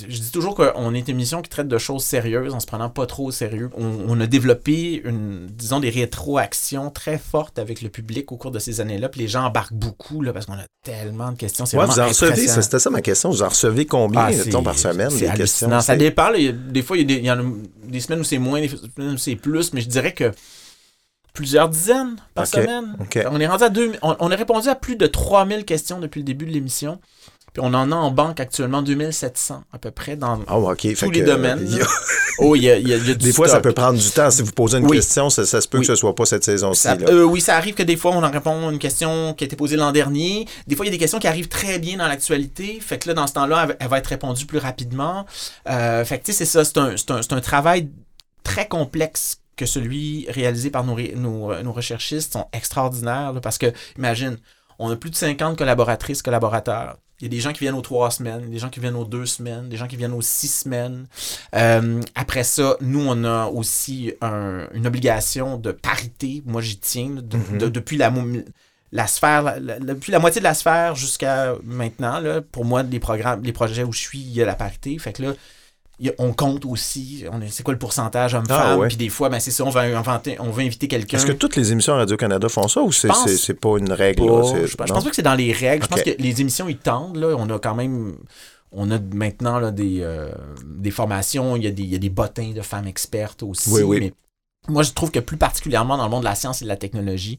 je dis toujours qu'on est une émission qui traite de choses sérieuses en se prenant pas trop au sérieux. On, on a développé, une, disons, des rétroactions très fortes avec le public au cours de ces années-là, puis les gens embarquent beaucoup, là, parce qu'on a tellement de questions. C'est Ouais, vraiment vous en recevez, ça, c'était ça ma question. Vous en recevez combien, Ah, par semaine, des questions? Ça C'est- dépend. là. Y a- des fois, il y, a des, il y en a des semaines où c'est moins, des semaines où c'est plus, mais je dirais que plusieurs dizaines par semaine. On est rendu à deux. On, on a répondu à plus de 3000 questions depuis le début de l'émission. Puis on en a en banque actuellement 2700 à peu près dans Ah. Fait tous les que, domaines. euh, y a- Oh, y a, y du Des fois, ça peut prendre du temps. Si vous posez une Oui. question, ça, ça se peut Oui. que ce soit pas cette saison-ci. Euh, oui, ça arrive que des fois, on en répond à une question qui a été posée l'an dernier. Des fois, il y a des questions qui arrivent très bien dans l'actualité. Fait que là, dans ce temps-là, elle, elle va être répondue plus rapidement. Euh, fait que, tu sais, c'est ça. C'est un, c'est un- c'est un travail très complexe que celui réalisé par nos, nos, nos recherchistes sont extraordinaires. là, parce que, imagine, on a plus de 50 collaboratrices, collaborateurs. Il y a des gens qui viennent aux trois semaines, des gens qui viennent aux deux semaines, des gens qui viennent aux six semaines. Euh, après ça, nous, on a aussi un- une obligation de parité. Moi, j'y tiens. Mhm. de- depuis la, la sphère, la- la- depuis la moitié de la sphère jusqu'à maintenant, là, pour moi, les programmes, les projets où je suis, il y a la parité. Fait que là, on compte aussi. C'est quoi le pourcentage homme-femme? Ah ouais. Puis des fois, ben, c'est ça, on va, inventer, on va inviter quelqu'un. Est-ce que toutes les émissions Radio-Canada font ça ou c'est pas une règle? pas. là? C'est- Je, pense pas que c'est dans les règles. Je pense que les émissions, ils tendent. Là. On a quand même. On a maintenant là, des, euh, des formations. Il y, a des, il y a des bottins de femmes expertes aussi. Oui, oui. Mais moi, je trouve que plus particulièrement dans le monde de la science et de la technologie,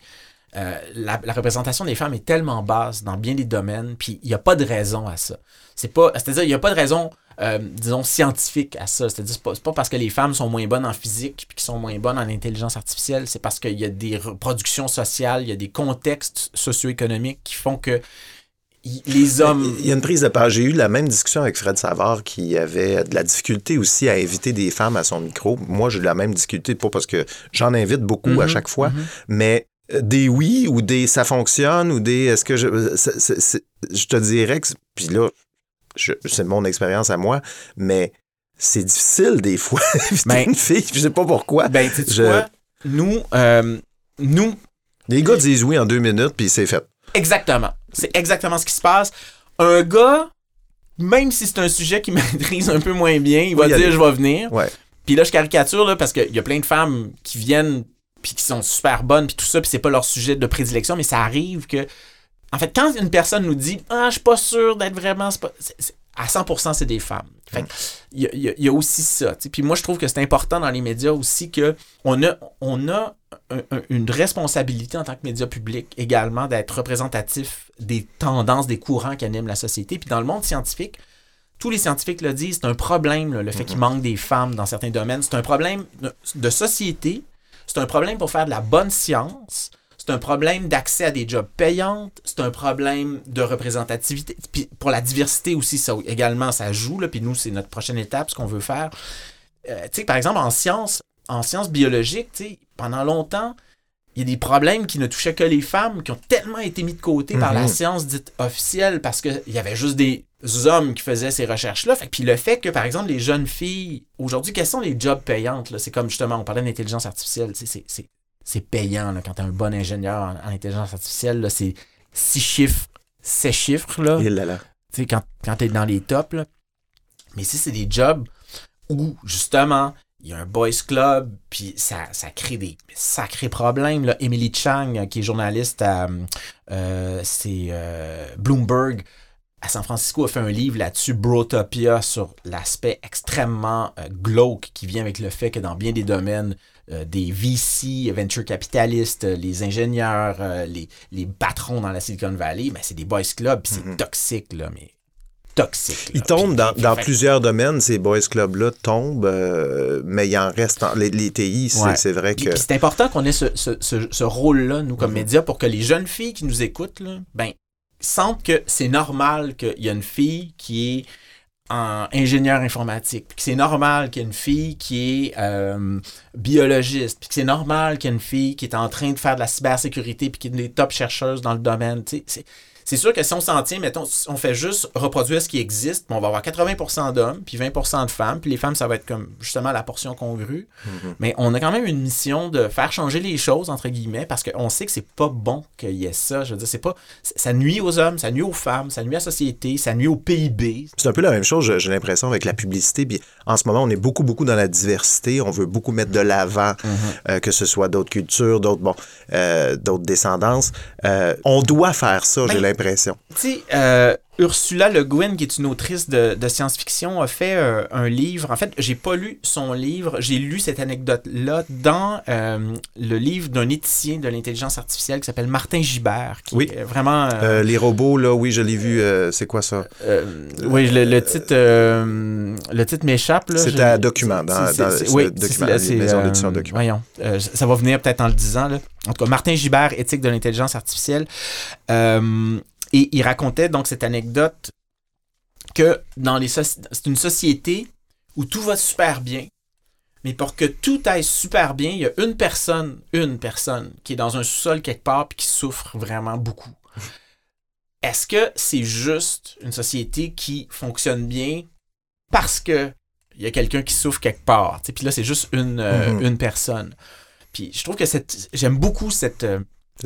euh, la, la représentation des femmes est tellement basse dans bien des domaines, puis il n'y a pas de raison à ça. C'est pas, c'est-à-dire, il n'y a pas de raison, euh, disons, scientifique à ça. C'est-à-dire, c'est pas, c'est pas parce que les femmes sont moins bonnes en physique puis qu'ils sont moins bonnes en intelligence artificielle, c'est parce qu'il y a des reproductions sociales, il y a des contextes socio-économiques qui font que les hommes... Il y a une prise de part. J'ai eu la même discussion avec Fred Savard qui avait de la difficulté aussi à inviter des femmes à son micro. Moi, j'ai eu la même difficulté, pas parce que j'en invite beaucoup à chaque fois, mais euh, des oui ou des ça fonctionne ou des est-ce que je. c'est- c'est- c'est- je te dirais que. Puis là, c'est mon expérience à moi, mais c'est difficile des fois Ben- une fille. Je sais pas pourquoi. Ben, tu Je- quoi? Nous, euh, nous, Les gars disent oui en deux minutes, puis c'est fait. Exactement. C'est exactement ce qui se passe. Un gars, même si c'est un sujet qu'il maîtrise un peu moins bien, il va Oui, dire je vais venir. Ouais. Puis là, je caricature là, parce qu'il y a plein de femmes qui viennent puis qui sont super bonnes puis tout ça, puis c'est pas leur sujet de prédilection, mais ça arrive que. En fait, quand une personne nous dit Ah, je suis pas sûr d'être vraiment. à 100%, c'est des femmes. Fait que il y, a- y y aussi ça. Puis moi, je trouve que c'est important dans les médias aussi que on a, on a un- un- une responsabilité en tant que média public également d'être représentatif des tendances, des courants qui animent la société. Puis dans le monde scientifique, tous les scientifiques le disent, c'est un problème, là, le fait qu'il manque des femmes dans certains domaines. C'est un problème de, de société, c'est un problème pour faire de la bonne science, c'est un problème d'accès à des jobs payantes, c'est un problème de représentativité. Puis pour la diversité aussi, ça également, ça joue. Là, puis nous, c'est notre prochaine étape, ce qu'on veut faire. Euh, tu sais, par exemple, en sciences, en sciences biologiques, tu sais, pendant longtemps, il y a des problèmes qui ne touchaient que les femmes, qui ont tellement été mis de côté par la Mhm. science dite officielle parce qu'il y avait juste des hommes qui faisaient ces recherches-là. Puis le fait que, par exemple, les jeunes filles, aujourd'hui, quels sont les jobs payantes? C'est comme justement, on parlait d'intelligence artificielle. C'est, c'est, payant là, quand tu es un bon ingénieur en, en intelligence artificielle. c'est six chiffres, sept chiffres. Là Et là là. tu sais, quand, quand t'es dans les tops, là. Mais si c'est des jobs où, justement, il y a un boys club, puis ça, ça crée des sacrés problèmes. Là. Emily Chang, euh, qui est journaliste à euh, c'est, euh, Bloomberg, à San Francisco, a fait un livre là-dessus, Brotopia, sur l'aspect extrêmement euh, glauque qui vient avec le fait que dans bien des domaines, euh, des VC, venture capitalistes, euh, les ingénieurs, euh, les, les patrons dans la Silicon Valley, ben, c'est des boys clubs, puis c'est toxique, là, mais toxique. là. Ils tombent dans, dans fait- plusieurs domaines, ces boys clubs-là tombent, euh, mais il en reste. en- les, les TI, c'est Ouais. vrai que. puis c'est important qu'on ait ce, ce- ce- ce rôle-là, nous, Mhm. comme médias, pour que les jeunes filles qui nous écoutent, là, ben, sentent que c'est normal qu'il y a une fille qui est en ingénieur informatique, puis que c'est normal qu'il y ait une fille qui est euh, biologiste, puis que c'est normal qu'il y ait une fille qui est en train de faire de la cybersécurité, puis qui est une des top chercheuses dans le domaine. C'est c'est sûr que si on s'en tient, mettons, si on fait juste reproduire ce qui existe, on va avoir 80% d'hommes, puis 20% de femmes, puis les femmes, ça va être comme justement la portion congrue. Mais on a quand même une mission de faire changer les choses, entre guillemets, parce qu'on sait que c'est pas bon qu'il y ait ça. Je veux dire, c'est pas. Ça nuit aux hommes, ça nuit aux femmes, ça nuit à la société, ça nuit au PIB. C'est un peu la même chose, j'ai- l'impression, avec la publicité. Puis en ce moment, on est beaucoup, beaucoup dans la diversité. On veut beaucoup mettre de l'avant, euh, que ce soit d'autres cultures, d'autres bon, euh, d'autres descendances. Euh, on doit faire ça, j'ai Ben, l'impression. Tu sais, euh, Ursula Le Guin, qui est une autrice de, de science-fiction, a fait euh, un livre. En fait, j'ai pas lu son livre, j'ai lu cette anecdote-là dans euh, le livre d'un éthicien de l'intelligence artificielle qui s'appelle Martin Gibert, qui Oui. est vraiment. euh, les robots, là, oui, je l'ai vu. c'est quoi ça? Oui, le, le titre, le titre m'échappe. Je- à Document, dans- c'est- dans- c'est- c'est oui, document, c'est- c'est, maisons euh, d'édition Document. Voyons, ça va venir peut-être en le disant. Là. En tout cas, Martin Gibert, éthique de l'intelligence artificielle. Euh, et il racontait donc cette anecdote que dans les c'est une société où tout va super bien, mais pour que tout aille super bien, il y a une personne, une personne qui est dans un sous-sol quelque part puis qui souffre vraiment beaucoup. Est-ce que c'est juste une société qui fonctionne bien parce que il y a quelqu'un qui souffre quelque part? Puis là, c'est juste une, euh, Mhm. une personne. Puis je trouve que cette, j'aime beaucoup cette, euh,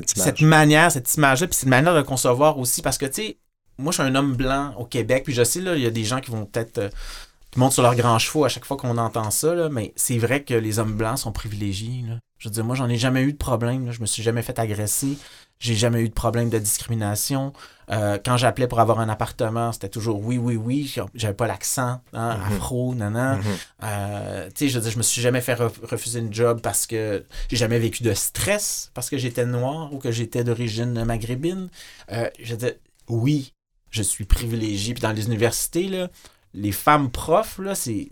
Cette manière, cette image-là, puis cette manière de concevoir aussi, parce que, tu sais, moi, je suis un homme blanc au Québec, puis je sais, là, il y a des gens qui vont peut-être... euh, qui montent sur leurs grands chevaux à chaque fois qu'on entend ça, là, mais c'est vrai que les hommes blancs sont privilégiés. Là. Je veux dire, moi, j'en ai jamais eu de problème. là. Je me suis jamais fait agresser. J'ai jamais eu de problème de discrimination. Euh, quand j'appelais pour avoir un appartement, c'était toujours oui, oui, oui. J'avais pas l'accent hein, afro, nanan. Mhm. Euh, tu sais, je me suis jamais fait ref- refuser une job parce que j'ai jamais vécu de stress parce que j'étais noir ou que j'étais d'origine maghrébine. Euh, je dire, oui, je suis privilégié. Puis dans les universités, là, les femmes profs, là, c'est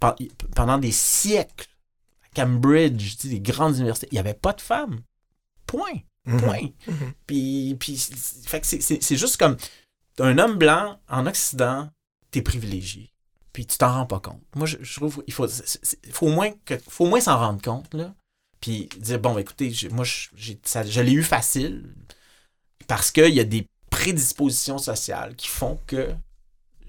pen- pendant des siècles, à Cambridge, tu sais, des grandes universités, il n'y avait pas de femmes. Point. Mhm. Point. Puis, puis c'est- fait que c'est- c'est c'est juste comme un homme blanc en Occident, t'es privilégié. Puis tu t'en rends pas compte. Moi, je, je trouve qu'il faut, faut au moins, que- faut au moins s'en rendre compte, là. Puis dire, bon, écoutez, moi, ça- je l'ai eu facile parce qu'il y a des prédispositions sociales qui font que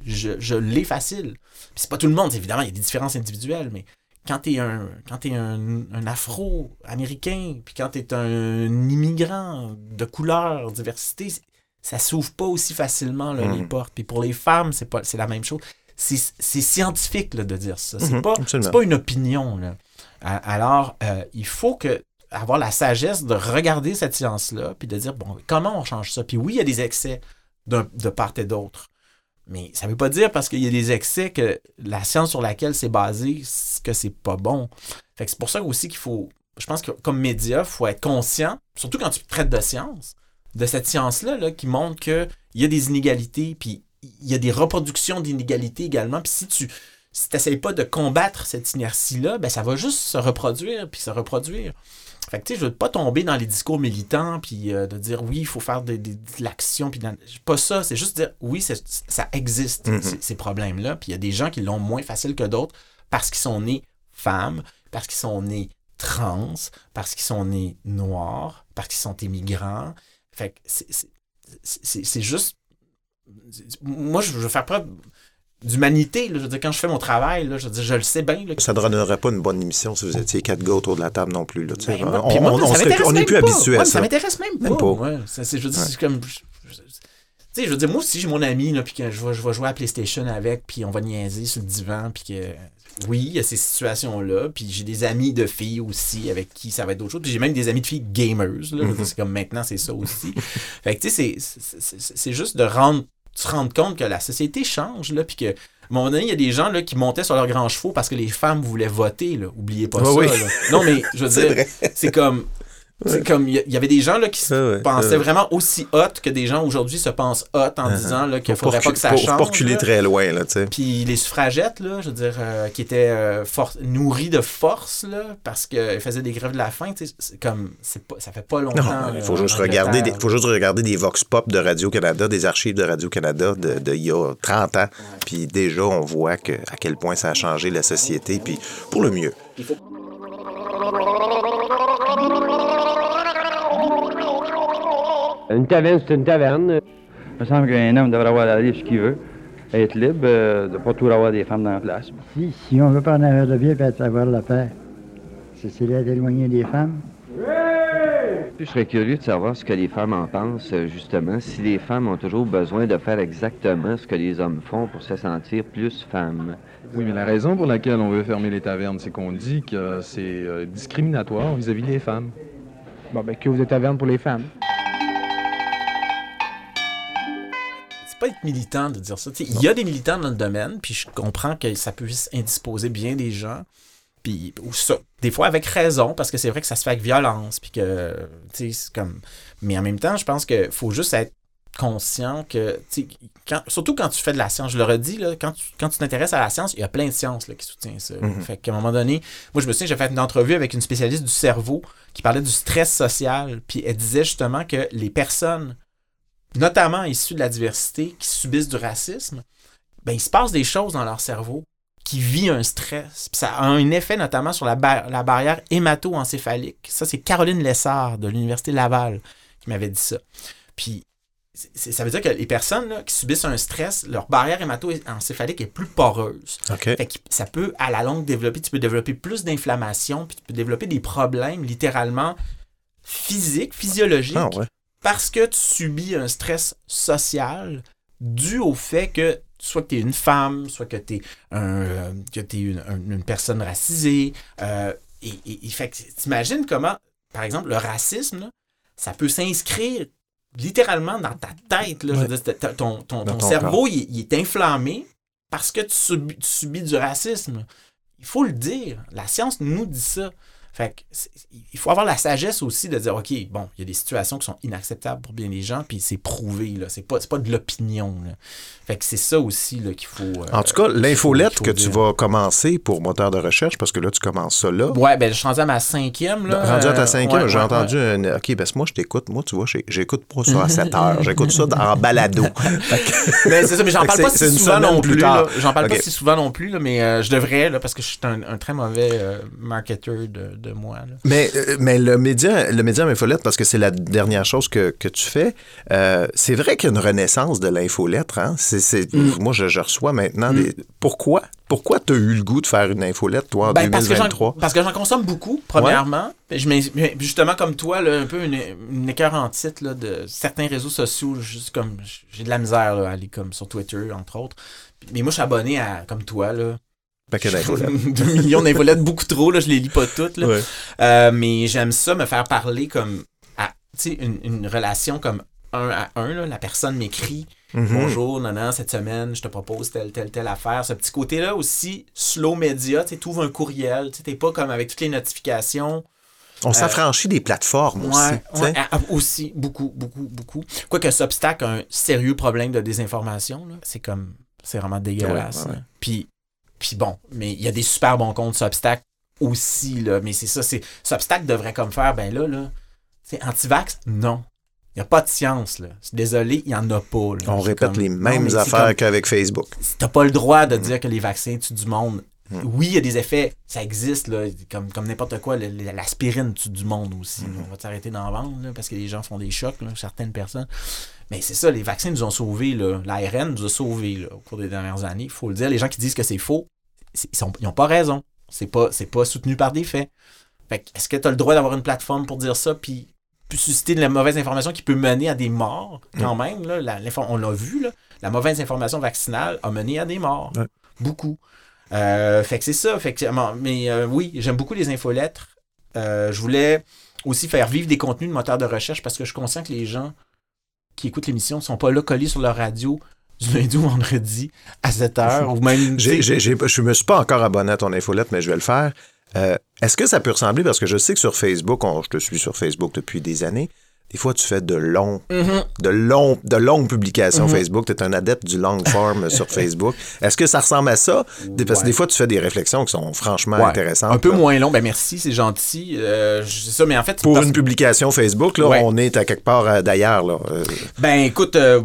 je, je l'ai facile. Puis c'est pas tout le monde, évidemment, il y a des différences individuelles, mais quand t'es un, quand t'es un, un afro-américain, puis quand t'es un immigrant de couleur, diversité, ça s'ouvre pas aussi facilement là, les Mhm. portes. Puis pour les femmes, c'est pas c'est la même chose. C'est scientifique là, de dire ça. C'est Mhm, pas, pas une opinion. Là. Alors, euh, il faut que avoir la sagesse de regarder cette science-là, puis de dire, bon, comment on change ça? Puis oui, il y a des excès de part et d'autre. Mais ça veut pas dire parce qu'il y a des excès que la science sur laquelle c'est basé, que c'est pas bon. Fait que c'est pour ça aussi qu'il faut, je pense que comme média, il faut être conscient, surtout quand tu traites de science, de cette science-là là, qui montre qu'il y a des inégalités, puis il y a des reproductions d'inégalités également. Puis si tu si n'essayes pas de combattre cette inertie-là, ben ça va juste se reproduire, puis se reproduire. Fait que tu sais, je veux pas tomber dans les discours militants, puis euh, de dire oui, il faut faire de, de- de l'action, puis pas ça, c'est juste dire oui, ça existe, Mhm. ces, ces problèmes-là, puis il y a des gens qui l'ont moins facile que d'autres parce qu'ils sont nés femmes, parce qu'ils sont nés trans, parce qu'ils sont nés noirs, parce qu'ils sont immigrants. Fait que c'est juste. Moi, je veux faire preuve d'humanité. Je veux dire, quand je fais mon travail, là, je veux dire, je le sais bien. là, Ça ne donnerait pas une bonne émission si vous étiez quatre gars autour de la table non plus. Là. Ben, moi, on moi, on- serait- on même plus habitué à ça. Ça m'intéresse même pas. Même pas. Ouais, ça, c'est- je veux dire, c'est comme. je- je- tu sais, je veux dire, moi aussi, j'ai mon ami, là, puis que je vais, je vais jouer à PlayStation avec, puis on va niaiser sur le divan, puis que. Oui, il y a ces situations-là, puis j'ai des amis de filles aussi avec qui ça va être d'autres choses, puis j'ai même des amis de filles gamers, là. Dire, C'est comme maintenant, c'est ça aussi. fait que, tu sais, c'est juste de rendre, se rendre compte que la société change, là, puis que. À un moment donné, il y a des gens là, qui montaient sur leurs grands chevaux parce que les femmes voulaient voter. Là. Oubliez pas ça. oui. là. Non, mais je veux dire, c'est comme. C'est comme, il y, il y avait des gens là, qui se Ouais, ouais, pensaient ouais. vraiment aussi hot que des gens aujourd'hui se pensent hot en disant là, qu'il Uh-huh. Faut faudrait pas que ça faut- change. faut pas reculer là. très loin. Là. Puis les suffragettes, là, je veux dire, euh, qui étaient euh, nourries de force, là, parce qu'elles faisaient des grèves de la faim, c'est comme, c'est pas, ça fait pas longtemps. Non, il faut là, juste, en regarder des, Angleterre. faut juste regarder des vox pop de Radio-Canada, des archives de Radio-Canada de, de il y a 30 ans. Puis déjà, on voit que, à quel point ça a changé la société, puis pour le mieux. Une taverne, c'est une taverne. Il me semble qu'un homme devrait avoir la ce qu'il veut, être libre, euh, de pas toujours avoir des femmes dans la place. Si, si on veut pas en avoir de bien et avoir la paix, c'est d'être éloigné des femmes. Je serais curieux de savoir ce que les femmes en pensent, euh, justement, si les femmes ont toujours besoin de faire exactement ce que les hommes font pour se sentir plus femmes. Oui, mais la raison pour laquelle on veut fermer les tavernes, c'est qu'on dit que c'est euh, discriminatoire vis-à-vis des femmes. Bon, ben, que vous êtes taverne pour les femmes. Pas être militant de dire ça. Il y a des militants dans le domaine, puis je comprends que ça puisse indisposer bien des gens. Puis, ou ça, des fois avec raison, parce que c'est vrai que ça se fait avec violence, puis que, tu sais, c'est comme... Mais en même temps, je pense qu'il faut juste être conscient que, quand- surtout quand tu fais de la science, je le redis, là, quand tu quand tu t'intéresses à la science, il y a plein de sciences là, qui soutiennent ça. Mhm. Fait qu'à un moment donné, moi, je me souviens, j'ai fait une entrevue avec une spécialiste du cerveau qui parlait du stress social, puis elle disait justement que les personnes notamment issus de la diversité, qui subissent du racisme, ben, il se passe des choses dans leur cerveau qui vit un stress. Puis ça a un effet notamment sur la, ba- la barrière hémato-encéphalique. Ça, c'est Caroline Lessard de l'Université Laval qui m'avait dit ça. Puis ça veut dire que les personnes là, qui subissent un stress, leur barrière hémato-encéphalique est plus poreuse. OK. Fait que ça peut, à la longue, développer, tu peux développer plus d'inflammation, puis tu peux développer des problèmes littéralement physiques, physiologiques, Ah, ouais. Parce que tu subis un stress social dû au fait que soit que tu es une femme, soit que tu es, un, que t'es une, un- une personne racisée. euh, et, et- et fait que t'imagines comment, par exemple, le racisme, là, ça peut s'inscrire littéralement dans ta tête. Là, Je veux Ouais. dire, c'est- ta- ton, ton- Dans ton ton cerveau, il, il est inflammé parce que tu subis, tu subis du racisme. Il faut le dire. La science nous dit ça. Fait que il faut avoir la sagesse aussi de dire, OK, bon, il y a des situations qui sont inacceptables pour bien des gens, puis c'est prouvé, là. C'est pas, pas de l'opinion. Fait que c'est ça aussi, là, qu'il faut... euh, En tout cas, l'infolette que tu vas commencer pour moteur de recherche, parce que là, tu commences ça là. Ouais, ben, je suis rendu à ma cinquième, là. Rendu à ta Euh, cinquième, ouais, j'ai ouais, entendu ouais. un. OK, que moi, je t'écoute. Moi, tu vois, j'écoute pas ça à 7 heures. J'écoute ça en balado. Que- Mais c'est ça, mais j'en parle pas si souvent non plus. J'en parle pas si souvent non plus, là, mais euh, je devrais, là, parce que je suis un, un très mauvais euh, marketeur de, de moi. là. Mais, euh, mais le média, le média infolette, parce que c'est la dernière chose que, que tu fais, euh, c'est vrai qu'il y a une renaissance de l'infolettre. Hein? C'est, c'est- Mm. Moi, je, je reçois maintenant des. Pourquoi? Pourquoi tu as eu le goût de faire une infolette, toi, en Ben, parce que j'en- 2023? Parce que j'en consomme beaucoup, premièrement. Je mais justement, comme toi, là, un peu une, une écœur en titre là, de certains réseaux sociaux. Juste comme j'ai de la misère là, à aller comme sur Twitter, entre autres. Mais moi, je suis abonné à, comme toi, là. Paquet d'infolettes. 2 millions d'infolettes, beaucoup trop, là, je les lis pas toutes. Là. Ouais. Euh, mais j'aime ça, me faire parler comme à, tu sais, une, une relation comme un à un. là. La personne m'écrit Mhm. Bonjour, Nana, cette semaine, je te propose telle, telle, telle affaire. Ce petit côté-là aussi, slow média, tu ouvres un courriel, tu n'es pas comme avec toutes les notifications. On s'affranchit des plateformes aussi. Ouais, ouais, ah, aussi, beaucoup, beaucoup, beaucoup. Quoique Substack a un sérieux problème de désinformation, là. c'est comme, c'est vraiment dégueulasse. Puis, puis bon, mais il y a des super bons comptes Substack aussi, là. Mais c'est ça, c'est, Substack devrait comme faire, ben là, là, c'est anti-vax? Non. Il n'y a pas de science, là. Désolé, il n'y en a pas. là. On répète comme- les mêmes affaires qu'avec Facebook. T'as pas le droit de dire que les vaccins tuent du monde. Oui, il y a des effets, ça existe, là, comme, comme n'importe quoi, l'aspirine tue du monde aussi. Mm-hmm. On va s'arrêter d'en vendre là, parce que les gens font des chocs, là, certaines personnes. Mais c'est ça, les vaccins nous ont sauvés. L'ARN nous a sauvés au cours des dernières années. Il faut le dire. Les gens qui disent que c'est faux, ils n'ont pas raison. C'est pas, pas soutenu par des faits. Fait est-ce que tu as le droit d'avoir une plateforme pour dire ça, puis puis susciter de la mauvaise information qui peut mener à des morts, quand même, là, la- on l'a vu, là, la mauvaise information vaccinale a mené à des morts. Beaucoup. Euh, fait que c'est ça. Fait que, mais euh, oui, j'aime beaucoup les infolettres. Euh, je voulais aussi faire vivre des contenus de moteurs de recherche parce que je suis conscient que les gens qui écoutent l'émission ne sont pas là collés sur leur radio du lundi au vendredi à 7 heures ou même. Je me suis pas encore abonné à ton infolette, mais je vais le faire. Est-ce que ça peut ressembler, parce que je sais que sur Facebook, on- je te suis sur Facebook depuis des années, des fois tu fais de longs, Mhm. de longs, de longues publications Mhm. Facebook. Tu es un adepte du long form sur Facebook. Est-ce que ça ressemble à ça? Parce que des fois, tu fais des réflexions qui sont franchement Ouais. intéressantes. Un peu là. moins long. Ben merci, c'est gentil. Euh, je- ça, mais en fait. Pour parce- une publication Facebook, là, Ouais. on est à quelque part euh, d'ailleurs. Euh, Ben écoute, euh,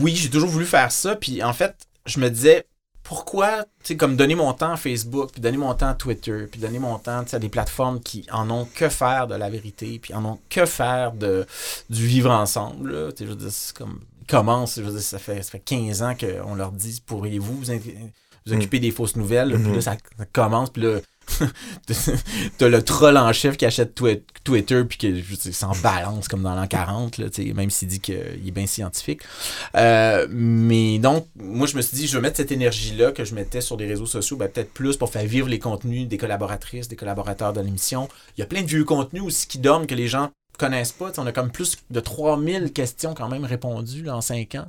oui, j'ai toujours voulu faire ça. Puis en fait, je me disais, pourquoi, tu sais, comme donner mon temps à Facebook, puis donner mon temps à Twitter, puis donner mon temps tu sais, à des plateformes qui en ont que faire de la vérité, puis en ont que faire de, du vivre ensemble. Tu sais, je veux dire, c'est comme. Ils commencent, je veux dire, ça fait, ça fait 15 ans qu'on leur dit pourriez-vous vous, vous occuper des fausses nouvelles, là, puis là, ça, ça commence, puis là. T'as le troll en chef qui achète Twi- Twitter puis qui s'en balance comme dans l'an 40, là, même s'il dit qu'il est bien scientifique. Euh, mais donc, moi, je me suis dit, je vais mettre cette énergie-là que je mettais sur les réseaux sociaux, ben, peut-être plus pour faire vivre les contenus des collaboratrices, des collaborateurs de l'émission. Il y a plein de vieux contenus aussi qui dorment que les gens connaissent pas. On a comme plus de 3000 questions quand même répondues en 5 ans.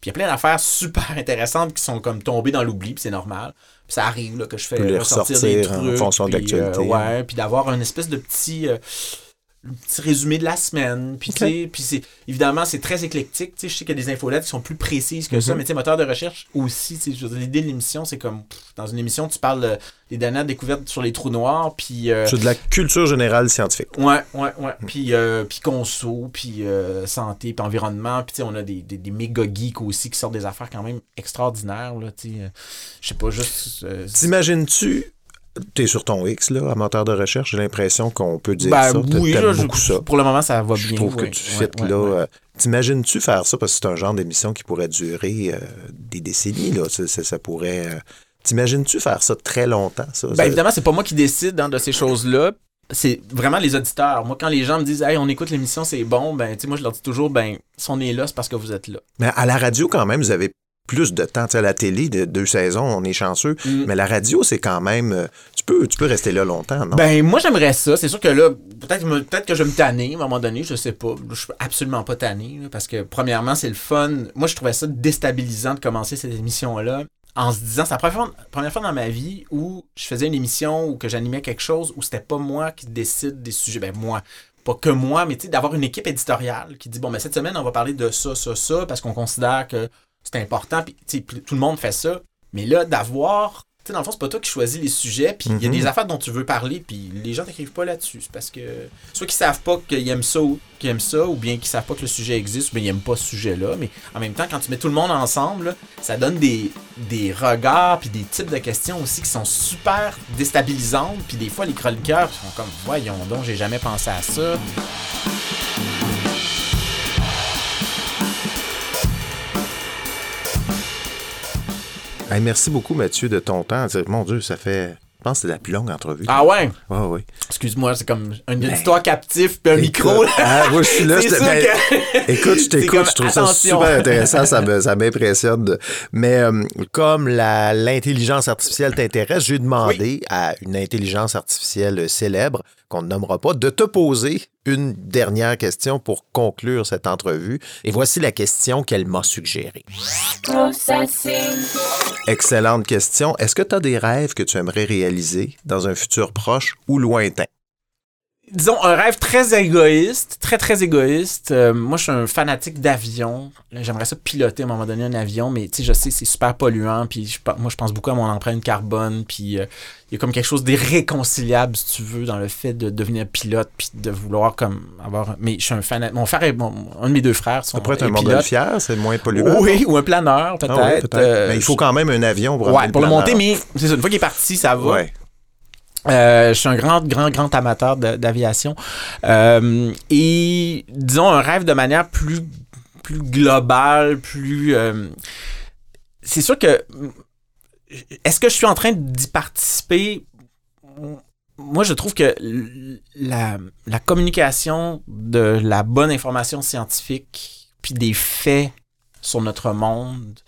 Puis il y a plein d'affaires super intéressantes qui sont comme tombées dans l'oubli, puis c'est normal. Puis ça arrive là, que je fais ressortir des ressortir en trucs. fonction de puis, l'actualité. euh, ouais, puis d'avoir un espèce de petit, euh, petit résumé de la semaine. Puis, sais, puis c'est, évidemment, c'est très éclectique. Je sais qu'il y a des infolettes qui sont plus précises que ça, Mhm. mais moteur de recherche aussi. L'idée de l'émission, c'est comme, pff, dans une émission, tu parles euh, des dernières découvertes sur les trous noirs, puis... euh, de la culture générale scientifique. Ouais, ouais, ouais. Puis, euh, puis conso, puis euh, santé, puis environnement. Puis, on a des, des, des méga geeks aussi qui sortent des affaires quand même extraordinaires, euh, Je sais pas, juste... euh, T'imagines-tu, t'es sur ton X, là, amateur de recherche, j'ai l'impression qu'on peut dire Ben ça. Oui, là, je- beaucoup ça. pour le moment, ça va Je bien. trouve que tu fites là. euh, T'imagines-tu faire ça? Parce que c'est un genre d'émission qui pourrait durer euh, des décennies, là. Ça, ça- ça pourrait. euh, T'imagines-tu faire ça très longtemps, ça? Ben, Ça- évidemment, c'est pas moi qui décide hein, de ces choses-là. C'est vraiment les auditeurs. Moi, quand les gens me disent, hey, on écoute l'émission, c'est bon, ben, tu sais, moi, je leur dis toujours, ben, si on est là, c'est parce que vous êtes là. Mais à la radio, quand même, vous avez plus de temps. À la télé, de deux saisons, on est chanceux. Mm. Mais la radio, c'est quand même. euh, Tu peux, tu peux rester là longtemps, non? Ben, moi, j'aimerais ça. C'est sûr que là, peut-être peut-être que je vais me tanner à un moment donné, je sais pas. Je suis absolument pas tanné, là, parce que, premièrement, c'est le fun. Moi, je trouvais ça déstabilisant de commencer cette émission-là en se disant, c'est la première fois, première fois dans ma vie où je faisais une émission ou que j'animais quelque chose où c'était pas moi qui décide des sujets. Ben, moi. Pas que moi, mais tu sais, d'avoir une équipe éditoriale qui dit, bon, mais cette semaine, on va parler de ça, ça, ça, parce qu'on considère que c'est important, puis tout le monde fait ça. Mais là, d'avoir. Tu sais, dans le fond, c'est pas toi qui choisis les sujets, puis il y a des affaires dont tu veux parler, puis les gens t'écrivent pas là-dessus. C'est parce que. Soit qu'ils savent pas qu'ils aiment ça ou qu'ils aiment ça, ou bien qu'ils savent pas que le sujet existe, ou bien ils aiment pas ce sujet-là. Mais en même temps, quand tu mets tout le monde ensemble, là, ça donne des, des regards, puis des types de questions aussi qui sont super déstabilisantes, puis des fois, les chroniqueurs sont comme, voyons donc, j'ai jamais pensé à ça. Hey, merci beaucoup, Mathieu, de ton temps. Mon Dieu, ça fait. Je pense que c'est la plus longue entrevue. Ah ouais? Ouais, ouais. Excuse-moi, c'est comme une histoire captive, puis un micro. là. Ah, moi, je suis là. Je te- ben, que- Écoute, je t'écoute, je trouve ça super intéressant, ça me- ça m'impressionne. Mais euh, comme la- l'intelligence artificielle t'intéresse, j'ai demandé à une intelligence artificielle célèbre, qu'on ne nommera pas, de te poser une dernière question pour conclure cette entrevue. Et voici la question qu'elle m'a suggérée. Excellente question. Est-ce que tu as des rêves que tu aimerais réaliser dans un futur proche ou lointain? Disons, un rêve très égoïste, très, très égoïste. Euh, moi, je suis un fanatique d'avion. J'aimerais ça piloter à un moment donné un avion, mais tu sais, je sais, c'est super polluant. Puis je moi, je pense beaucoup à mon empreinte carbone. Puis euh, il y a comme quelque chose d'irréconciliable, si tu veux, dans le fait de devenir pilote, puis de vouloir comme avoir. Mais je suis un fan. Mon frère, est, mon- un de mes deux frères sont Ça pourrait être un pilote. montgolfière, c'est moins polluant. Oui, ou un planeur, peut-être. Ah peut-être. Euh, Mais il faut quand même un avion pour, Ouais, pour le monter, mais c'est ça, une fois qu'il est parti, ça va. Ouais. Euh, je suis un grand, grand, grand amateur d'aviation. Euh, et disons un rêve de manière plus, plus globale, plus. euh, c'est sûr que. Est-ce que je suis en train d'y participer? Moi, je trouve que la, la communication de la bonne information scientifique puis des faits sur notre monde,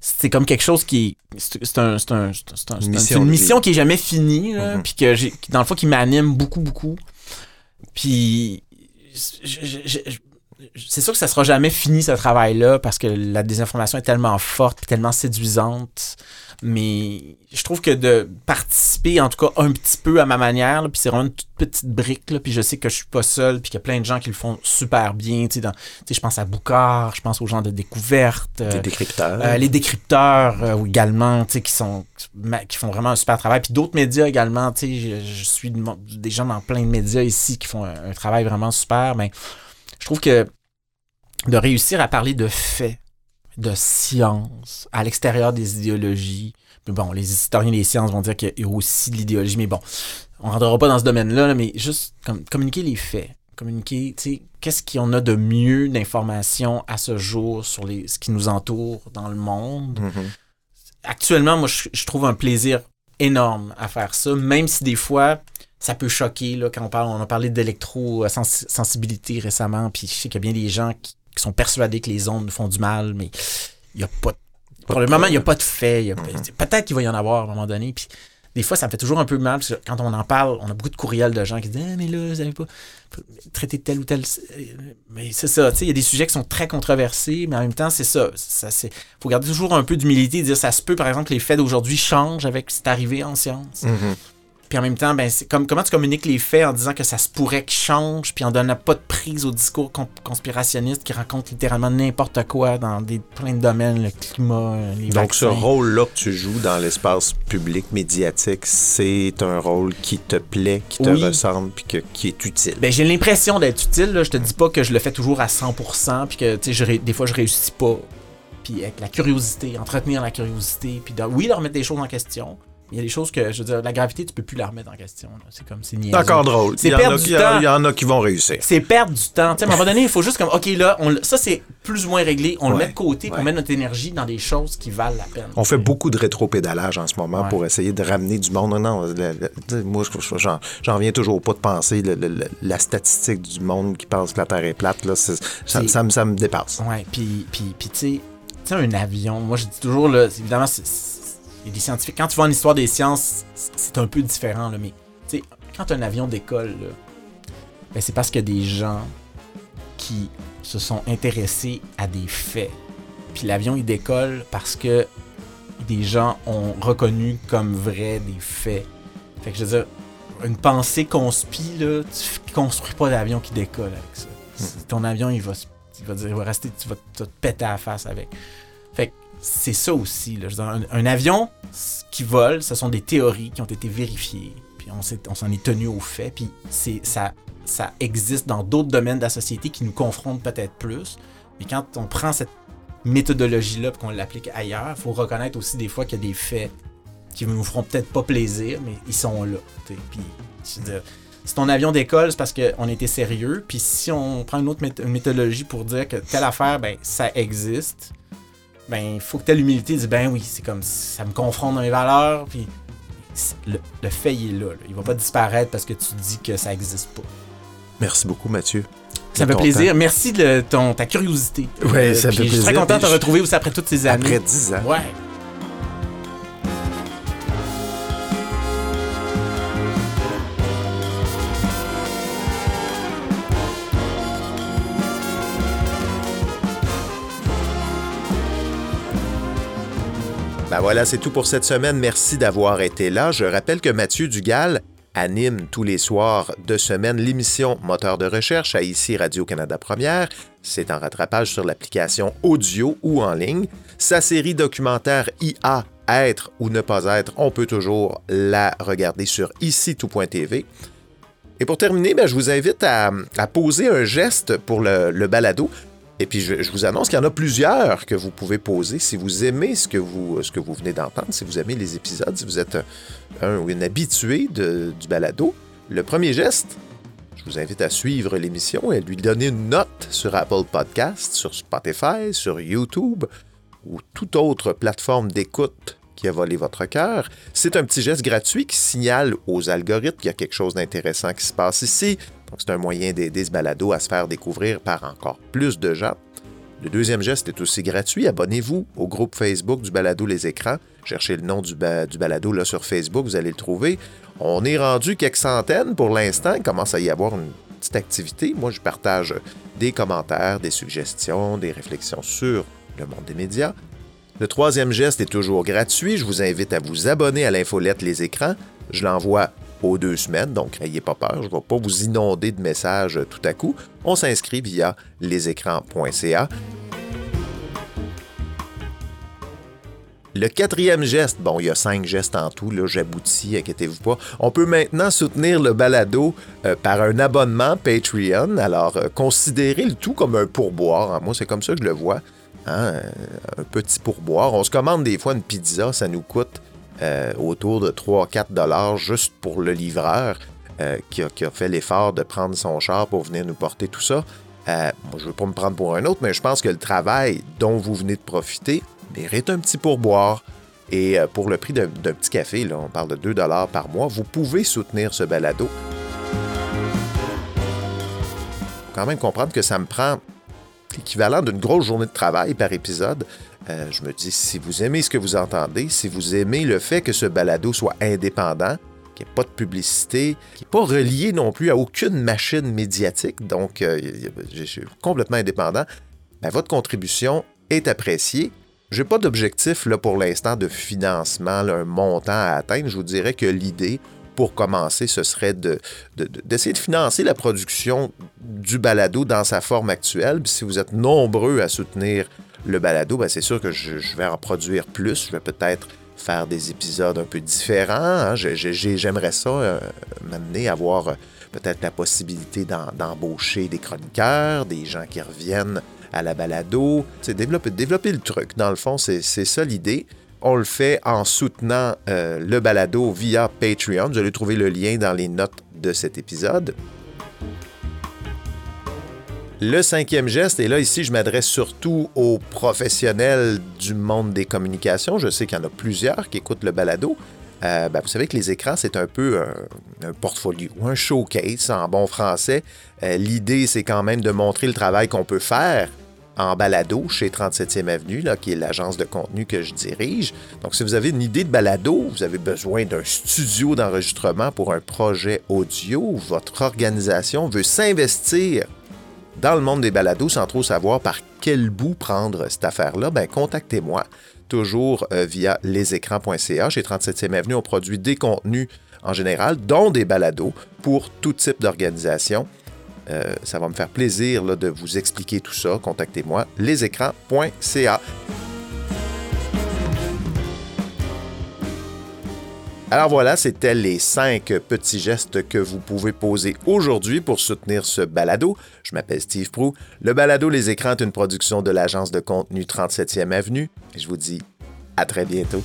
c'est comme quelque chose qui c'est un, c'est un- c'est un- Une mission qui est jamais finie là, Mhm. puis que j'ai dans le fond qui m'anime beaucoup beaucoup puis je- je- je- c'est sûr que ça sera jamais fini ce travail là parce que la désinformation est tellement forte tellement séduisante mais je trouve que de participer en tout cas un petit peu à ma manière puis c'est vraiment une toute petite brique là, puis je sais que je suis pas seul puis qu'il y a plein de gens qui le font super bien tu sais dans- je pense à Boucard je pense aux gens de découverte euh, Des décrypteurs. euh, les décrypteurs euh, également, tu sais, qui sont qui font vraiment un super travail. Puis d'autres médias également, tu sais, je, je suis des gens dans plein de médias ici qui font un, un travail vraiment super. Mais je trouve que de réussir à parler de faits, de science, à l'extérieur des idéologies. Mais bon, les historiens des sciences vont dire qu'il y a aussi de l'idéologie, mais bon, on ne rentrera pas dans ce domaine-là, là, mais juste comme, communiquer les faits. Communiquer, tu sais, qu'est-ce qu'on a de mieux d'informations à ce jour sur les, ce qui nous entoure dans le monde? Mhm. Actuellement, moi, je, je trouve un plaisir énorme à faire ça, même si des fois, ça peut choquer, là, quand on parle, on a parlé d'électro-sensibilité récemment, puis je sais qu'il y a bien des gens qui, qui sont persuadés que les ondes nous font du mal, mais il n'y a pas de- pour le moment, il n'y a pas de fait. il Peut-être qu'il va y en avoir à un moment donné. Puis des fois, ça me fait toujours un peu mal parce que quand on en parle, on a beaucoup de courriels de gens qui disent Ah, mais là, vous n'avez pas traité tel ou tel. Mais c'est ça, tu sais, il y a des sujets qui sont très controversés, mais en même temps, c'est ça. c'est faut garder toujours un peu d'humilité et dire ça se peut, par exemple, que les faits d'aujourd'hui changent avec ce qui est arrivé en science. Mhm. Puis en même temps, ben, c'est comme comment tu communiques les faits en disant que ça se pourrait qu'ils changent, puis en donnant pas de prise au discours con- conspirationniste qui raconte littéralement n'importe quoi dans des plein de domaines, le climat, euh, les Donc, ce rôle-là que tu joues dans l'espace public médiatique, c'est un rôle qui te plaît, qui te Oui. ressemble, puis que- qui est utile. Ben, j'ai l'impression d'être utile. Là. Je te dis pas que je le fais toujours à 100%, puis que je des fois je réussis pas. Puis avec la curiosité, entretenir la curiosité, puis de, oui, de remettre des choses en question. Il y a des choses que, je veux dire, la gravité, tu peux plus la remettre en question. là. C'est comme, c'est niaiseux. Drôle. C'est Il y, en a, perdre du qui- il y en- temps. il y en a qui vont réussir. C'est perdre du temps. Tu sais, à un moment donné, il faut juste comme, OK, là, on le- ça c'est plus ou moins réglé. On le Ouais, met de côté pour ouais. mettre notre énergie dans des choses qui valent la peine. On fait beaucoup de rétro-pédalage en ce moment Ouais. pour essayer de ramener du monde. Non, non, le- le- tu sais, moi, je- je- j'en j'en viens toujours pas de penser le- le- le- la statistique du monde qui pense que la Terre est plate. Là, c'est- ça, C'est- ça me- ça me dépasse. Ouais, puis, puis, puis tu sais, tu sais, un avion, moi je dis toujours, là, c'est- évidemment, c'est- c'est- des scientifiques. Quand tu vas en histoire des sciences, c'est- un peu différent, là, mais tu sais, quand un avion décolle, ben, c'est parce qu'il y a des gens qui se sont intéressés à des faits. Puis l'avion, il décolle parce que des gens ont reconnu comme vrai des faits. Fait que je veux dire, une pensée conspi, là, tu construis pas d'avion qui décolle avec ça. Mhm. Ton avion, il va, se- il va, dire, il va rester, tu vas te péter à la face avec. Fait que c'est ça aussi. Là. Je veux dire, un, un avion ce qui vole, ce sont des théories qui ont été vérifiées. Puis on s'en est tenu aux faits. Puis c'est, ça, ça existe dans d'autres domaines de la société qui nous confrontent peut-être plus. Mais quand on prend cette méthodologie-là et qu'on l'applique ailleurs, il faut reconnaître aussi des fois qu'il y a des faits qui nous feront peut-être pas plaisir, mais ils sont là. Puis, si ton avion décolle, c'est parce qu'on était sérieux. Puis si on prend une autre méthodologie pour dire que telle affaire, ben, ça existe, ben, il faut que tu aies l'humilité de dire, ben oui, c'est comme ça me confronte dans mes valeurs. Puis le, le fait, il est là, là. Il va pas disparaître parce que tu dis que ça existe pas. Merci beaucoup, Mathieu. Ça me fait plaisir. temps. Merci de ton, ta curiosité. Ouais, ça me fait Je suis très plaisir. content de te retrouver aussi après toutes ces années. Après 10 ans. Ouais. Ben voilà, c'est tout pour cette semaine. Merci d'avoir été là. Je rappelle que Mathieu Dugal anime tous les soirs de semaine l'émission Moteur de recherche à ici Radio-Canada Première. C'est en rattrapage sur l'application audio ou en ligne. Sa série documentaire IA être ou ne pas être, on peut toujours la regarder sur ici. Et pour terminer, ben, je vous invite à, poser un geste pour le balado. Et puis, je, vous annonce qu'il y en a plusieurs que vous pouvez poser si vous aimez ce que vous, ce que vous venez d'entendre, si vous aimez les épisodes, si vous êtes un, ou une habitué du balado. Le premier geste, je vous invite à suivre l'émission et à lui donner une note sur Apple Podcast, sur Spotify, sur YouTube ou toute autre plateforme d'écoute qui a volé votre cœur. C'est un petit geste gratuit qui signale aux algorithmes qu'il y a quelque chose d'intéressant qui se passe ici. Donc, c'est un moyen d'aider ce balado à se faire découvrir par encore plus de gens. Le deuxième geste est aussi gratuit. Abonnez-vous au groupe Facebook du balado Les Écrans. Cherchez le nom du, ba du balado là, sur Facebook, vous allez le trouver. On est rendu quelques centaines pour l'instant. Il commence à y avoir une petite activité. Moi, je partage des commentaires, des suggestions, des réflexions sur le monde des médias. Le troisième geste est toujours gratuit. Je vous invite à vous abonner à l'infolette Les Écrans. Je l'envoie aux deux semaines, donc n'ayez pas peur, je ne vais pas vous inonder de messages tout à coup. On s'inscrit via lesécrans.ca. Le quatrième geste, bon, il y a cinq gestes en tout, là, j'aboutis, inquiétez-vous pas. On peut maintenant soutenir le balado euh, par un abonnement Patreon. Alors, euh, considérez le tout comme un pourboire. Hein. Moi, c'est comme ça que je le vois. Hein, un petit pourboire. On se commande des fois une pizza, ça nous coûte euh, autour de 3-4 dollars juste pour le livreur euh, qui, a, fait l'effort de prendre son char pour venir nous porter tout ça. Euh, moi, je ne veux pas me prendre pour un autre, mais je pense que le travail dont vous venez de profiter mérite un petit pourboire. Et pour le prix d'un petit café, là, on parle de 2 dollars par mois, vous pouvez soutenir ce balado. Faut quand même comprendre que ça me prend l'équivalent d'une grosse journée de travail par épisode. Euh, je me dis, si vous aimez ce que vous entendez, si vous aimez le fait que ce balado soit indépendant, qu'il n'y ait pas de publicité, qu'il n'est pas relié non plus à aucune machine médiatique, donc euh, je suis complètement indépendant, ben, votre contribution est appréciée. Je n'ai pas d'objectif pour l'instant de financement, un montant à atteindre. Je vous dirais que l'idée, pour commencer, ce serait d'essayer de, financer la production du balado dans sa forme actuelle. Si vous êtes nombreux à soutenir le balado, ben c'est sûr que je, vais en produire plus. Je vais peut-être faire des épisodes un peu différents. Hein. J'aimerais ça euh, m'amener à avoir euh, peut-être la possibilité d'embaucher des chroniqueurs, des gens qui reviennent à la balado. C'est développer, développer le truc. Dans le fond, c'est ça l'idée. On le fait en soutenant euh, le balado via Patreon. Vous allez trouver le lien dans les notes de cet épisode. Le cinquième geste, et là ici je m'adresse surtout aux professionnels du monde des communications. Je sais qu'il y en a plusieurs qui écoutent le balado. Euh, ben, vous savez que les écrans, c'est un peu un, un, portfolio, un showcase en bon français. Euh, L'idée, c'est quand même de montrer le travail qu'on peut faire en balado chez 37e Avenue, qui est l'agence de contenu que je dirige. Donc, si vous avez une idée de balado, vous avez besoin d'un studio d'enregistrement pour un projet audio, votre organisation veut s'investir dans le monde des balados sans trop savoir par quel bout prendre cette affaire-là, ben contactez-moi toujours euh, via lesécrans.ca. Chez 37e Avenue, on produit des contenus en général, dont des balados pour tout type d'organisation. Euh, ça va me faire plaisir de vous expliquer tout ça. Contactez-moi lesécrans.ca. Alors voilà, c'était les cinq petits gestes que vous pouvez poser aujourd'hui pour soutenir ce balado. Je m'appelle Steve Prou. Le balado Les Écrans est une production de l'agence de contenu 37e Avenue. Je vous dis à très bientôt.